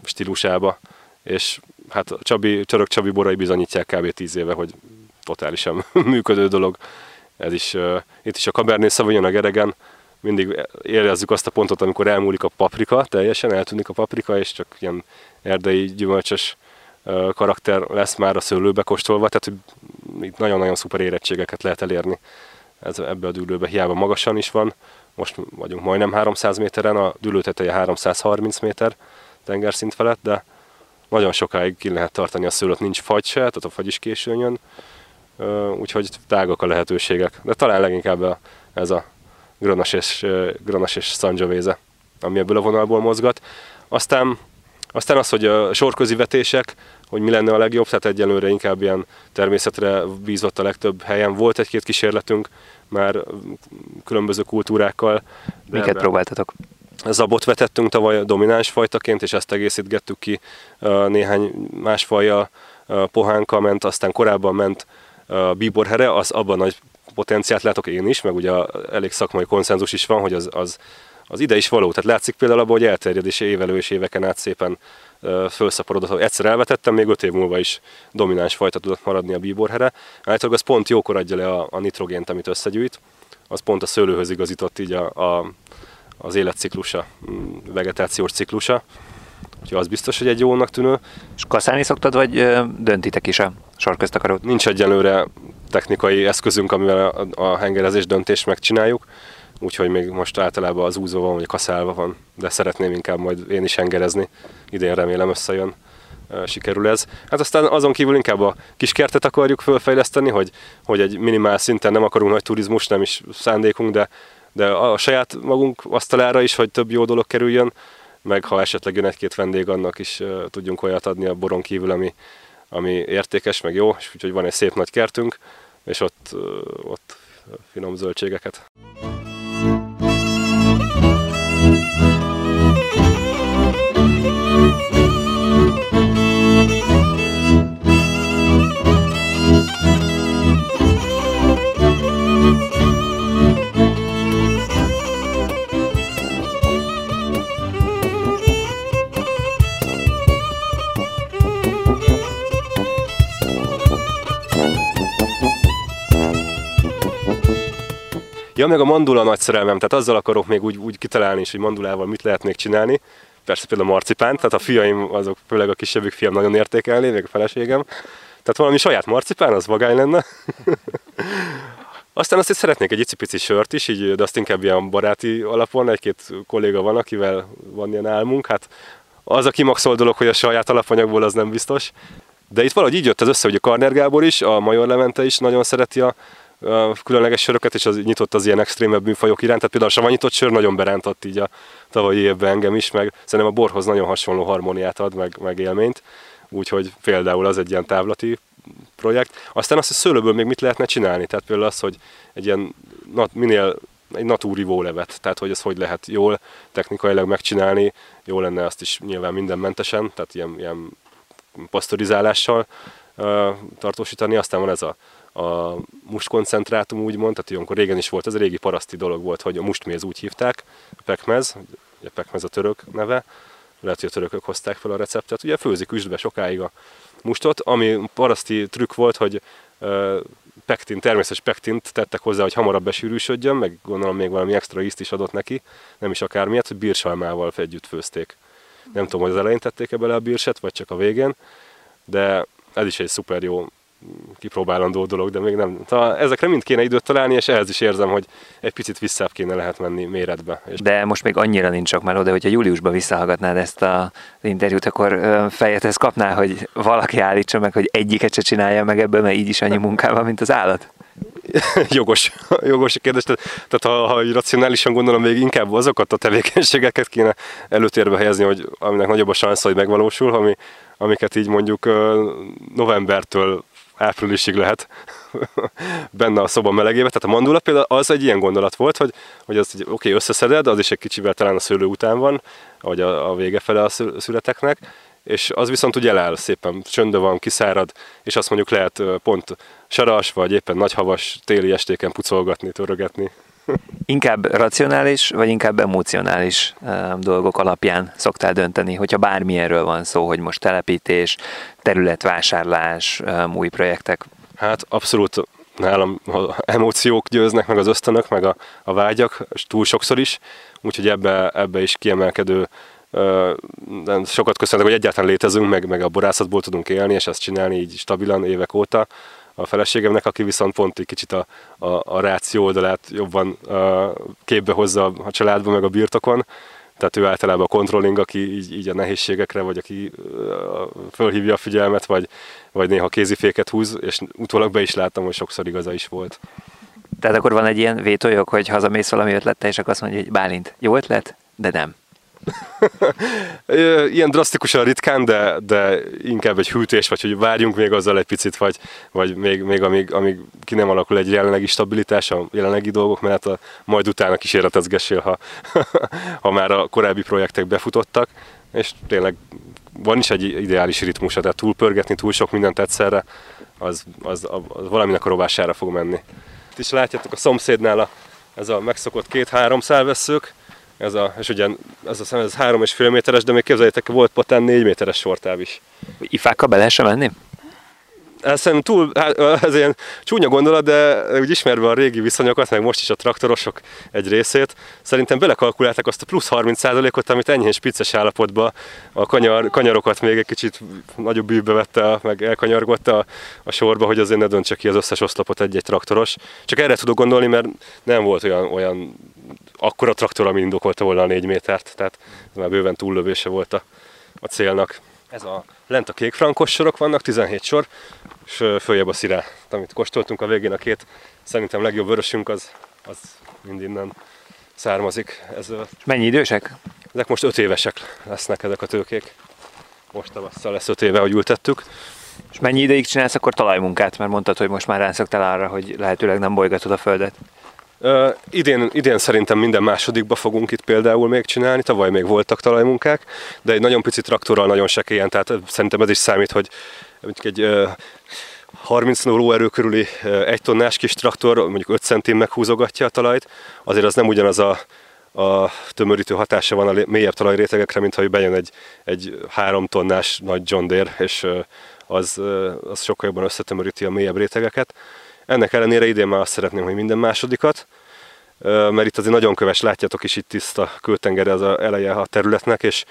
stílusába, és hát Csabi, Csörök Csabi borai bizonyítják kb. 10 éve, hogy totálisan (laughs) működő dolog. Ez is, itt is a Cabernet Sauvignon a geregen, mindig érezzük azt a pontot, amikor elmúlik a paprika, teljesen eltűnik a paprika, és csak ilyen erdei gyümölcsös karakter lesz már a szőlőbe kóstolva, tehát itt nagyon-nagyon szuper érettségeket lehet elérni. Ez, ebbe a dűlőbe. Hiába magasan is van, most vagyunk majdnem 300 méteren, a dűlő teteje 330 méter tengerszint felett, de nagyon sokáig ki lehet tartani a szőlőt, nincs fagy se, tehát a fagy is későn jön, úgyhogy tágak a lehetőségek. De talán leginkább ez a Granas és, Granas és Sangiovese, ami ebből a vonalból mozgat. Aztán aztán az, hogy a sorközi vetések, hogy mi lenne a legjobb, tehát egyelőre inkább ilyen természetre bízott a legtöbb helyen. Volt egy-két kísérletünk már különböző kultúrákkal. Miket ebben... próbáltatok? Zabot vetettünk tavaly domináns fajtaként, és ezt egészítgettük ki néhány más fajjal. Pohánka ment, aztán korábban ment bíborhere, az abban nagy potenciált látok én is, meg ugye elég szakmai konszenzus is van, hogy az, az az ide is való. Tehát látszik például abban, hogy elterjed és évelő és éveken át szépen felszaporodott. Egyszer elvetettem, még öt év múlva is domináns fajta tudott maradni a bíborhere. Általában az pont jókor adja le a, a nitrogént, amit összegyűjt. Az pont a szőlőhöz igazított így a, a, az életciklusa, vegetációs ciklusa. Úgyhogy az biztos, hogy egy jónak tűnő. És kaszálni szoktad, vagy döntitek is a sarköztakarót? Nincs egyelőre technikai eszközünk, amivel a, a hengerezés döntést megcsináljuk úgyhogy még most általában az úzó van, vagy kaszálva van, de szeretném inkább majd én is hengerezni. Idén remélem összejön, sikerül ez. Hát aztán azon kívül inkább a kiskertet akarjuk fölfejleszteni, hogy, hogy egy minimál szinten nem akarunk nagy turizmus, nem is szándékunk, de, de a saját magunk asztalára is, hogy több jó dolog kerüljön, meg ha esetleg jön egy-két vendég, annak is tudjunk olyat adni a boron kívül, ami, ami értékes, meg jó, és úgyhogy van egy szép nagy kertünk, és ott, ott finom zöldségeket. Ja, meg a mandula nagy szerelmem, tehát azzal akarok még úgy, úgy kitalálni is, hogy mandulával mit lehetnék csinálni. Persze például a marcipánt, tehát a fiaim, azok főleg a kisebbik fiam nagyon értékelni, még a feleségem. Tehát valami saját marcipán, az vagány lenne. (laughs) Aztán azt, hogy szeretnék egy icipici sört is, így, de azt inkább ilyen baráti alapon, egy-két kolléga van, akivel van ilyen álmunk. Hát az a kimaxol dolog, hogy a saját alapanyagból az nem biztos. De itt valahogy így jött az össze, hogy a Karner Gábor is, a Major Levente is nagyon szereti a különleges söröket, és az nyitott az ilyen extrémebb műfajok iránt. Tehát például a savanyított sör nagyon berántott így a tavalyi évben engem is, meg szerintem a borhoz nagyon hasonló harmóniát ad, meg, meg élményt. Úgyhogy például az egy ilyen távlati projekt. Aztán azt, hogy szőlőből még mit lehetne csinálni. Tehát például az, hogy egy ilyen minél egy natúrivó levet, tehát hogy ez hogy lehet jól technikailag megcsinálni, jó lenne azt is nyilván mindenmentesen, tehát ilyen, ilyen pasztorizálással tartósítani, aztán van ez a, a mustkoncentrátum úgymond, tehát ilyenkor régen is volt, ez régi paraszti dolog volt, hogy a mustméz úgy hívták, pekmez, a pekmez a török neve, lehet, hogy a törökök hozták fel a receptet, ugye főzik üstbe sokáig a mustot, ami paraszti trükk volt, hogy pektin, természetes pektint tettek hozzá, hogy hamarabb besűrűsödjön, meg gondolom még valami extra ízt is adott neki, nem is akármilyet, hogy bírsalmával együtt főzték. Nem tudom, hogy az elején tették-e bele a bírset, vagy csak a végén, de ez is egy szuper jó kipróbálandó dolog, de még nem. Ta, ezekre mind kéne időt találni, és ehhez is érzem, hogy egy picit visszább kéne lehet menni méretbe. De most még annyira nincs csak már oda, hogyha júliusban visszahallgatnád ezt a interjút, akkor fejet ezt kapná, hogy valaki állítsa meg, hogy egyiket se csinálja meg ebből, mert így is annyi munkával, mint az állat? (laughs) jogos, (laughs) jogos a kérdés. Tehát, tehát ha, ha racionálisan gondolom, még inkább azokat a tevékenységeket kéne előtérbe helyezni, hogy aminek nagyobb a szansz, hogy megvalósul, ami, amiket így mondjuk novembertől áprilisig lehet (laughs) benne a szoba melegébe. Tehát a mandula például az egy ilyen gondolat volt, hogy, hogy az oké, okay, összeszeded, az is egy kicsivel talán a szőlő után van, vagy a, a vége fele a születeknek, és az viszont ugye eláll szépen, csöndő van, kiszárad, és azt mondjuk lehet pont saras, vagy éppen nagyhavas téli estéken pucolgatni, törögetni. Inkább racionális, vagy inkább emocionális dolgok alapján szoktál dönteni, hogyha bármilyenről van szó, hogy most telepítés, területvásárlás, új projektek? Hát abszolút nálam a emóciók győznek, meg az ösztönök, meg a, a vágyak, és túl sokszor is, úgyhogy ebbe, ebbe is kiemelkedő sokat köszönök, hogy egyáltalán létezünk, meg, meg a borászatból tudunk élni, és ezt csinálni így stabilan évek óta a feleségemnek, aki viszont pont egy kicsit a, a, a ráció oldalát jobban a, képbe hozza a családban, meg a birtokon. Tehát ő általában a controlling, aki így, így a nehézségekre, vagy aki fölhívja a figyelmet, vagy, vagy néha kéziféket húz, és utólag be is láttam, hogy sokszor igaza is volt. Tehát akkor van egy ilyen vétójog, hogy hazamész valami ötlettel, és akkor azt mondja, hogy Bálint, jó ötlet, de nem. Ilyen drasztikusan ritkán, de, de inkább egy hűtés, vagy hogy várjunk még azzal egy picit, vagy, vagy még, még amíg, amíg ki nem alakul egy jelenlegi stabilitás a jelenlegi dolgok mellett, a, majd utána kísérletezgessél, ha, (laughs) ha már a korábbi projektek befutottak, és tényleg van is egy ideális ritmusa, tehát túlpörgetni túl sok mindent egyszerre, az, az, az valaminek a rovására fog menni. Itt is látjátok a szomszédnál a, ez a megszokott két-három szálvesszők, ez a, és ugye ez a szem, ez három és fél méteres, de még képzeljétek, volt potán négy méteres sortáv is. Ifákkal be lehessen menni? Ez szerintem túl, hát, ez ilyen csúnya gondolat, de úgy ismerve a régi viszonyokat, meg most is a traktorosok egy részét, szerintem belekalkulálták azt a plusz 30%-ot, amit enyhén spicces állapotban a kanyar, kanyarokat még egy kicsit nagyobb bűvbe vette, meg elkanyargotta a, a sorba, hogy azért ne döntse ki az összes oszlopot egy-egy traktoros. Csak erre tudok gondolni, mert nem volt olyan, olyan akkora traktor, ami indokolta volna a négy métert, tehát ez már bőven túllövése volt a, a célnak. Ez a, lent a kék frankos sorok vannak, 17 sor, és följebb a szirá, amit kóstoltunk a végén, a két szerintem legjobb vörösünk, az, az mind innen származik. Ez, mennyi idősek? Ezek most öt évesek lesznek ezek a tőkék. Most tavasszal lesz öt éve, hogy ültettük. És mennyi ideig csinálsz akkor talajmunkát? Mert mondtad, hogy most már rászoktál arra, hogy lehetőleg nem bolygatod a földet. Uh, idén, idén szerintem minden másodikba fogunk itt például még csinálni, tavaly még voltak talajmunkák, de egy nagyon pici traktorral nagyon sekélyen, tehát szerintem ez is számít, hogy egy uh, 30 lóerő körüli uh, egy tonnás kis traktor mondjuk 5 centim meghúzogatja a talajt, azért az nem ugyanaz a, a tömörítő hatása van a mélyebb talajrétegekre, mint ha bejön egy, egy három tonnás nagy John Deere, és az, az sokkal jobban összetömöríti a mélyebb rétegeket. Ennek ellenére idén már azt szeretném, hogy minden másodikat, mert itt azért nagyon köves, látjátok is itt tiszta kőtenger az a eleje a területnek, és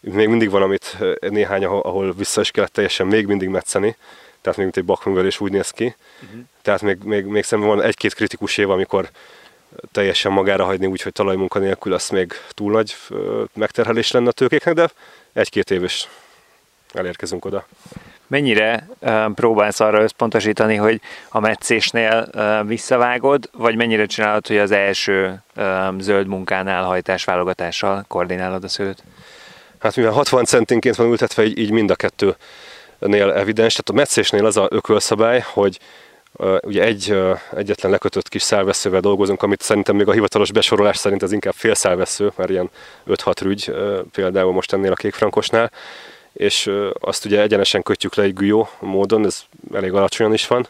még mindig van, amit néhány, ahol vissza is kellett teljesen még mindig metszeni, tehát még mint egy bakművelés úgy néz ki. Uh-huh. Tehát még, még, még szemben van egy-két kritikus év, amikor teljesen magára hagyni úgy, hogy talajmunka nélkül, az még túl nagy megterhelés lenne a tőkéknek, de egy-két év is elérkezünk oda. Mennyire próbálsz arra összpontosítani, hogy a meccésnél visszavágod, vagy mennyire csinálod, hogy az első zöld munkánál hajtásválogatással koordinálod a szőlőt? Hát mivel 60 centinként van ültetve, így, így mind a kettőnél evidens. Tehát a meccésnél az a ökölszabály, hogy ugye egy egyetlen lekötött kis szálveszővel dolgozunk, amit szerintem még a hivatalos besorolás szerint ez inkább fél szálvesző, mert ilyen 5-6 rügy például most ennél a kékfrankosnál, és azt ugye egyenesen kötjük le egy gülyó módon, ez elég alacsonyan is van.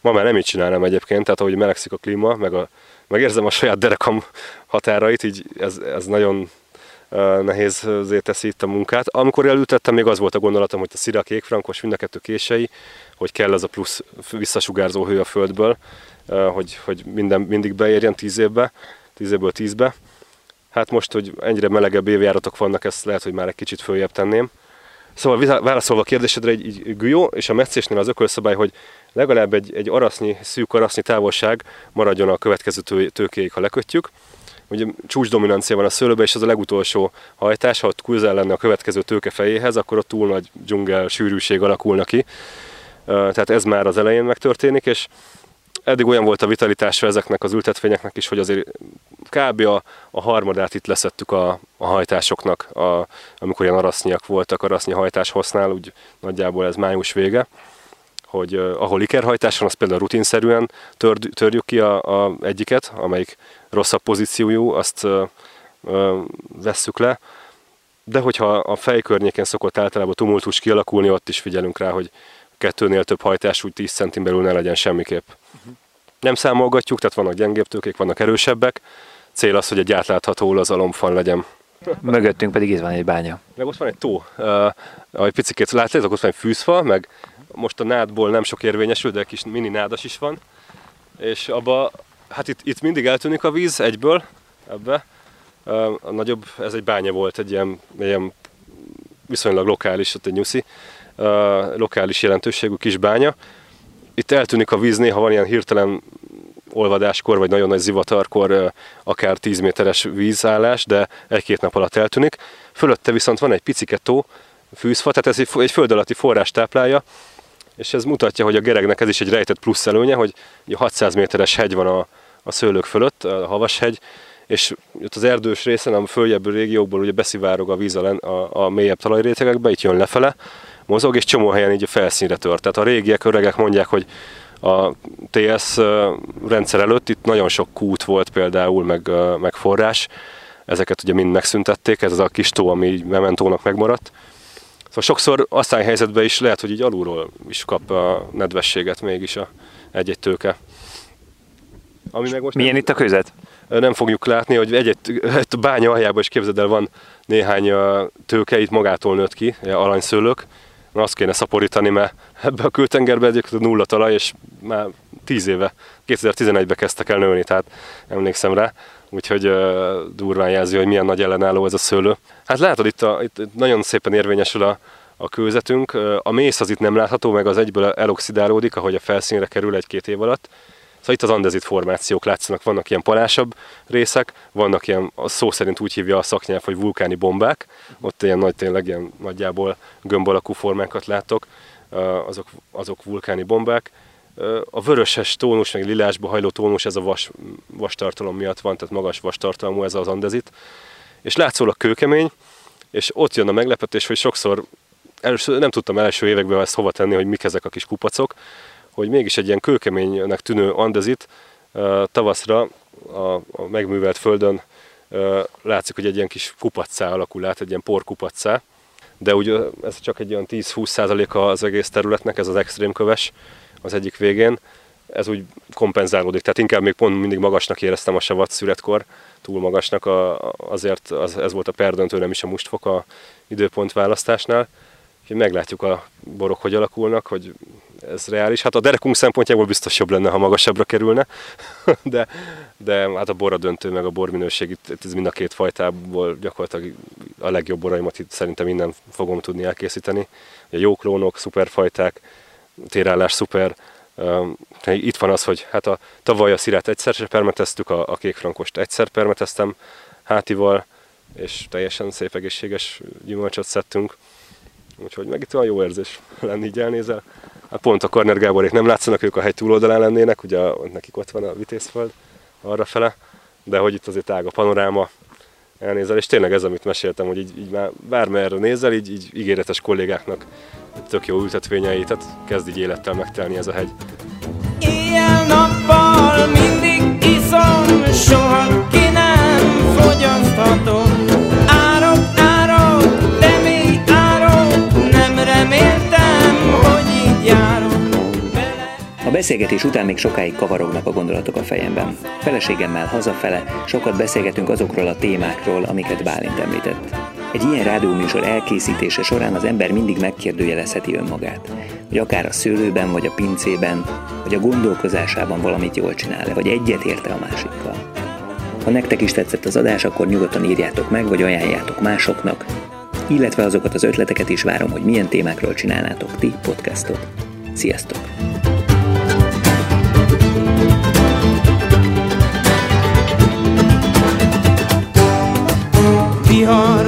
Ma már nem így csinálnám egyébként, tehát ahogy melegszik a klíma, meg, a, meg érzem a saját derekam határait, így ez, ez nagyon nehéz teszi itt a munkát. Amikor elültettem, még az volt a gondolatom, hogy a szira kék frankos, mind a kettő kései, hogy kell az a plusz visszasugárzó hő a földből, hogy, hogy minden, mindig beérjen tíz évbe, tíz évből tízbe. Hát most, hogy ennyire melegebb évjáratok vannak, ezt lehet, hogy már egy kicsit följebb tenném. Szóval válaszolva a kérdésedre, egy, egy gülyó és a meccésnél az ökölszabály, hogy legalább egy, egy arasznyi, szűk arasznyi távolság maradjon a következő tő, tőkéig, ha lekötjük. Ugye csúcs dominancia van a szőlőbe, és az a legutolsó hajtás, ha ott közel lenne a következő tőke fejéhez, akkor ott túl nagy dzsungel, sűrűség alakulna ki. Tehát ez már az elején megtörténik, és eddig olyan volt a vitalitása ezeknek az ültetvényeknek is, hogy azért kb. a, a harmadát itt leszettük a, a hajtásoknak, a, amikor ilyen arasznyiak voltak, arasznyi hajtás hosznál, úgy nagyjából ez május vége, hogy uh, ahol ikerhajtás van, az például rutinszerűen tör, törjük ki a, a egyiket, amelyik rosszabb pozíciójú, azt uh, uh, vesszük le, de hogyha a fej környéken szokott általában tumultus kialakulni, ott is figyelünk rá, hogy kettőnél több hajtás úgy 10 centin belül ne legyen semmiképp. Nem számolgatjuk, tehát vannak gyengébb tőkék, vannak erősebbek. Cél az, hogy egy átlátható az alombfal legyen. Mögöttünk pedig itt van egy bánya. Meg ott van egy tó. Uh, ahogy picikét látjátok, ott van egy fűzfa, meg most a nádból nem sok érvényesül, de egy kis mini nádas is van. És abba, hát itt, itt mindig eltűnik a víz egyből, ebbe. Uh, a nagyobb, ez egy bánya volt, egy ilyen, ilyen viszonylag lokális, ott egy nyuszi, uh, lokális jelentőségű kis bánya. Itt eltűnik a víz, néha van ilyen hirtelen olvadáskor, vagy nagyon nagy zivatarkor akár 10 méteres vízállás, de egy-két nap alatt eltűnik. Fölötte viszont van egy picike tó, fűzfa, tehát ez egy, föld alatti forrás táplálja, és ez mutatja, hogy a geregnek ez is egy rejtett plusz előnye, hogy 600 méteres hegy van a, a szőlők fölött, a havashegy, és ott az erdős részen, a följebb régiókból ugye beszivárog a víz a, a, a mélyebb talajrétegekbe, itt jön lefele, mozog, és csomó helyen így a felszínre tört. Tehát a régiek, öregek mondják, hogy a TS rendszer előtt itt nagyon sok kút volt például, meg, meg forrás, ezeket ugye mind megszüntették, ez az a kis tó, ami így mementónak megmaradt. Szóval sokszor aztán helyzetben is lehet, hogy így alulról is kap a nedvességet mégis a egy-egy tőke. Ami meg most Milyen nem, itt a közet? Nem fogjuk látni, hogy egy-egy egy bánya aljában is képzeld el, van néhány tőke, itt magától nőtt ki, aranyszőlők, azt kéne szaporítani, mert ebbe a kültengerbe egyébként nulla talaj, és már 10 éve, 2011-ben kezdtek el nőni, tehát emlékszem rá, úgyhogy uh, durván jelzi, hogy milyen nagy ellenálló ez a szőlő. Hát látod, itt, a, itt nagyon szépen érvényesül a, a kőzetünk, a mész az itt nem látható, meg az egyből eloxidálódik, ahogy a felszínre kerül egy-két év alatt, Szóval itt az andezit formációk látszanak, vannak ilyen palásabb részek, vannak ilyen, a szó szerint úgy hívja a szaknyelv, hogy vulkáni bombák, ott ilyen nagy, tényleg ilyen nagyjából gömb alakú formákat látok, azok, azok vulkáni bombák. A vöröses tónus, meg lilásba hajló tónus, ez a vas, vastartalom miatt van, tehát magas vastartalmú ez az andezit. És látszólag kőkemény, és ott jön a meglepetés, hogy sokszor először nem tudtam első években ezt hova tenni, hogy mik ezek a kis kupacok, hogy mégis egy ilyen kőkeménynek tűnő andezit tavaszra a, a megművelt földön látszik, hogy egy ilyen kis kupaccá alakul át, egy ilyen porkupaccá, de ugye ez csak egy olyan 10-20 százaléka az egész területnek, ez az extrém köves az egyik végén, ez úgy kompenzálódik, tehát inkább még pont mindig magasnak éreztem a savat születkor, túl magasnak, a, azért az, ez volt a perdöntő, nem is a mustfok a időpont választásnál. Úgyhogy meglátjuk a borok, hogy alakulnak, hogy ez reális. Hát a derekunk szempontjából biztos jobb lenne, ha magasabbra kerülne, (laughs) de, de hát a bor döntő, meg a borminőség, itt ez mind a két fajtából gyakorlatilag a legjobb boraimat itt szerintem innen fogom tudni elkészíteni. A jó klónok, szuperfajták, térállás szuper, itt van az, hogy hát a, tavaly a szirát egyszer se permeteztük, a, a kékfrankost egyszer permeteztem hátival, és teljesen szép egészséges gyümölcsöt szedtünk Úgyhogy meg itt olyan jó érzés lenni, így elnézel. Hát pont a Korner Gáborék nem látszanak, ők a hegy túloldalán lennének, ugye nekik ott van a vitézföld arra fele, de hogy itt azért tág a panoráma, elnézel, és tényleg ez, amit meséltem, hogy így, így már bármerre nézel, így, így ígéretes kollégáknak tök jó ültetvényei, tehát kezd így élettel megtelni ez a hegy. Éjjel-nappal mindig iszom, soha ki nem fogyaszthatom. Beszélgetés után még sokáig kavarognak a gondolatok a fejemben. Feleségemmel hazafele sokat beszélgetünk azokról a témákról, amiket Bálint említett. Egy ilyen rádióműsor elkészítése során az ember mindig megkérdőjelezheti önmagát, hogy akár a szőlőben, vagy a pincében, vagy a gondolkozásában valamit jól csinál vagy egyet érte a másikkal. Ha nektek is tetszett az adás, akkor nyugodtan írjátok meg, vagy ajánljátok másoknak, illetve azokat az ötleteket is várom, hogy milyen témákról csinálnátok ti podcastot. Sziasztok! বিহর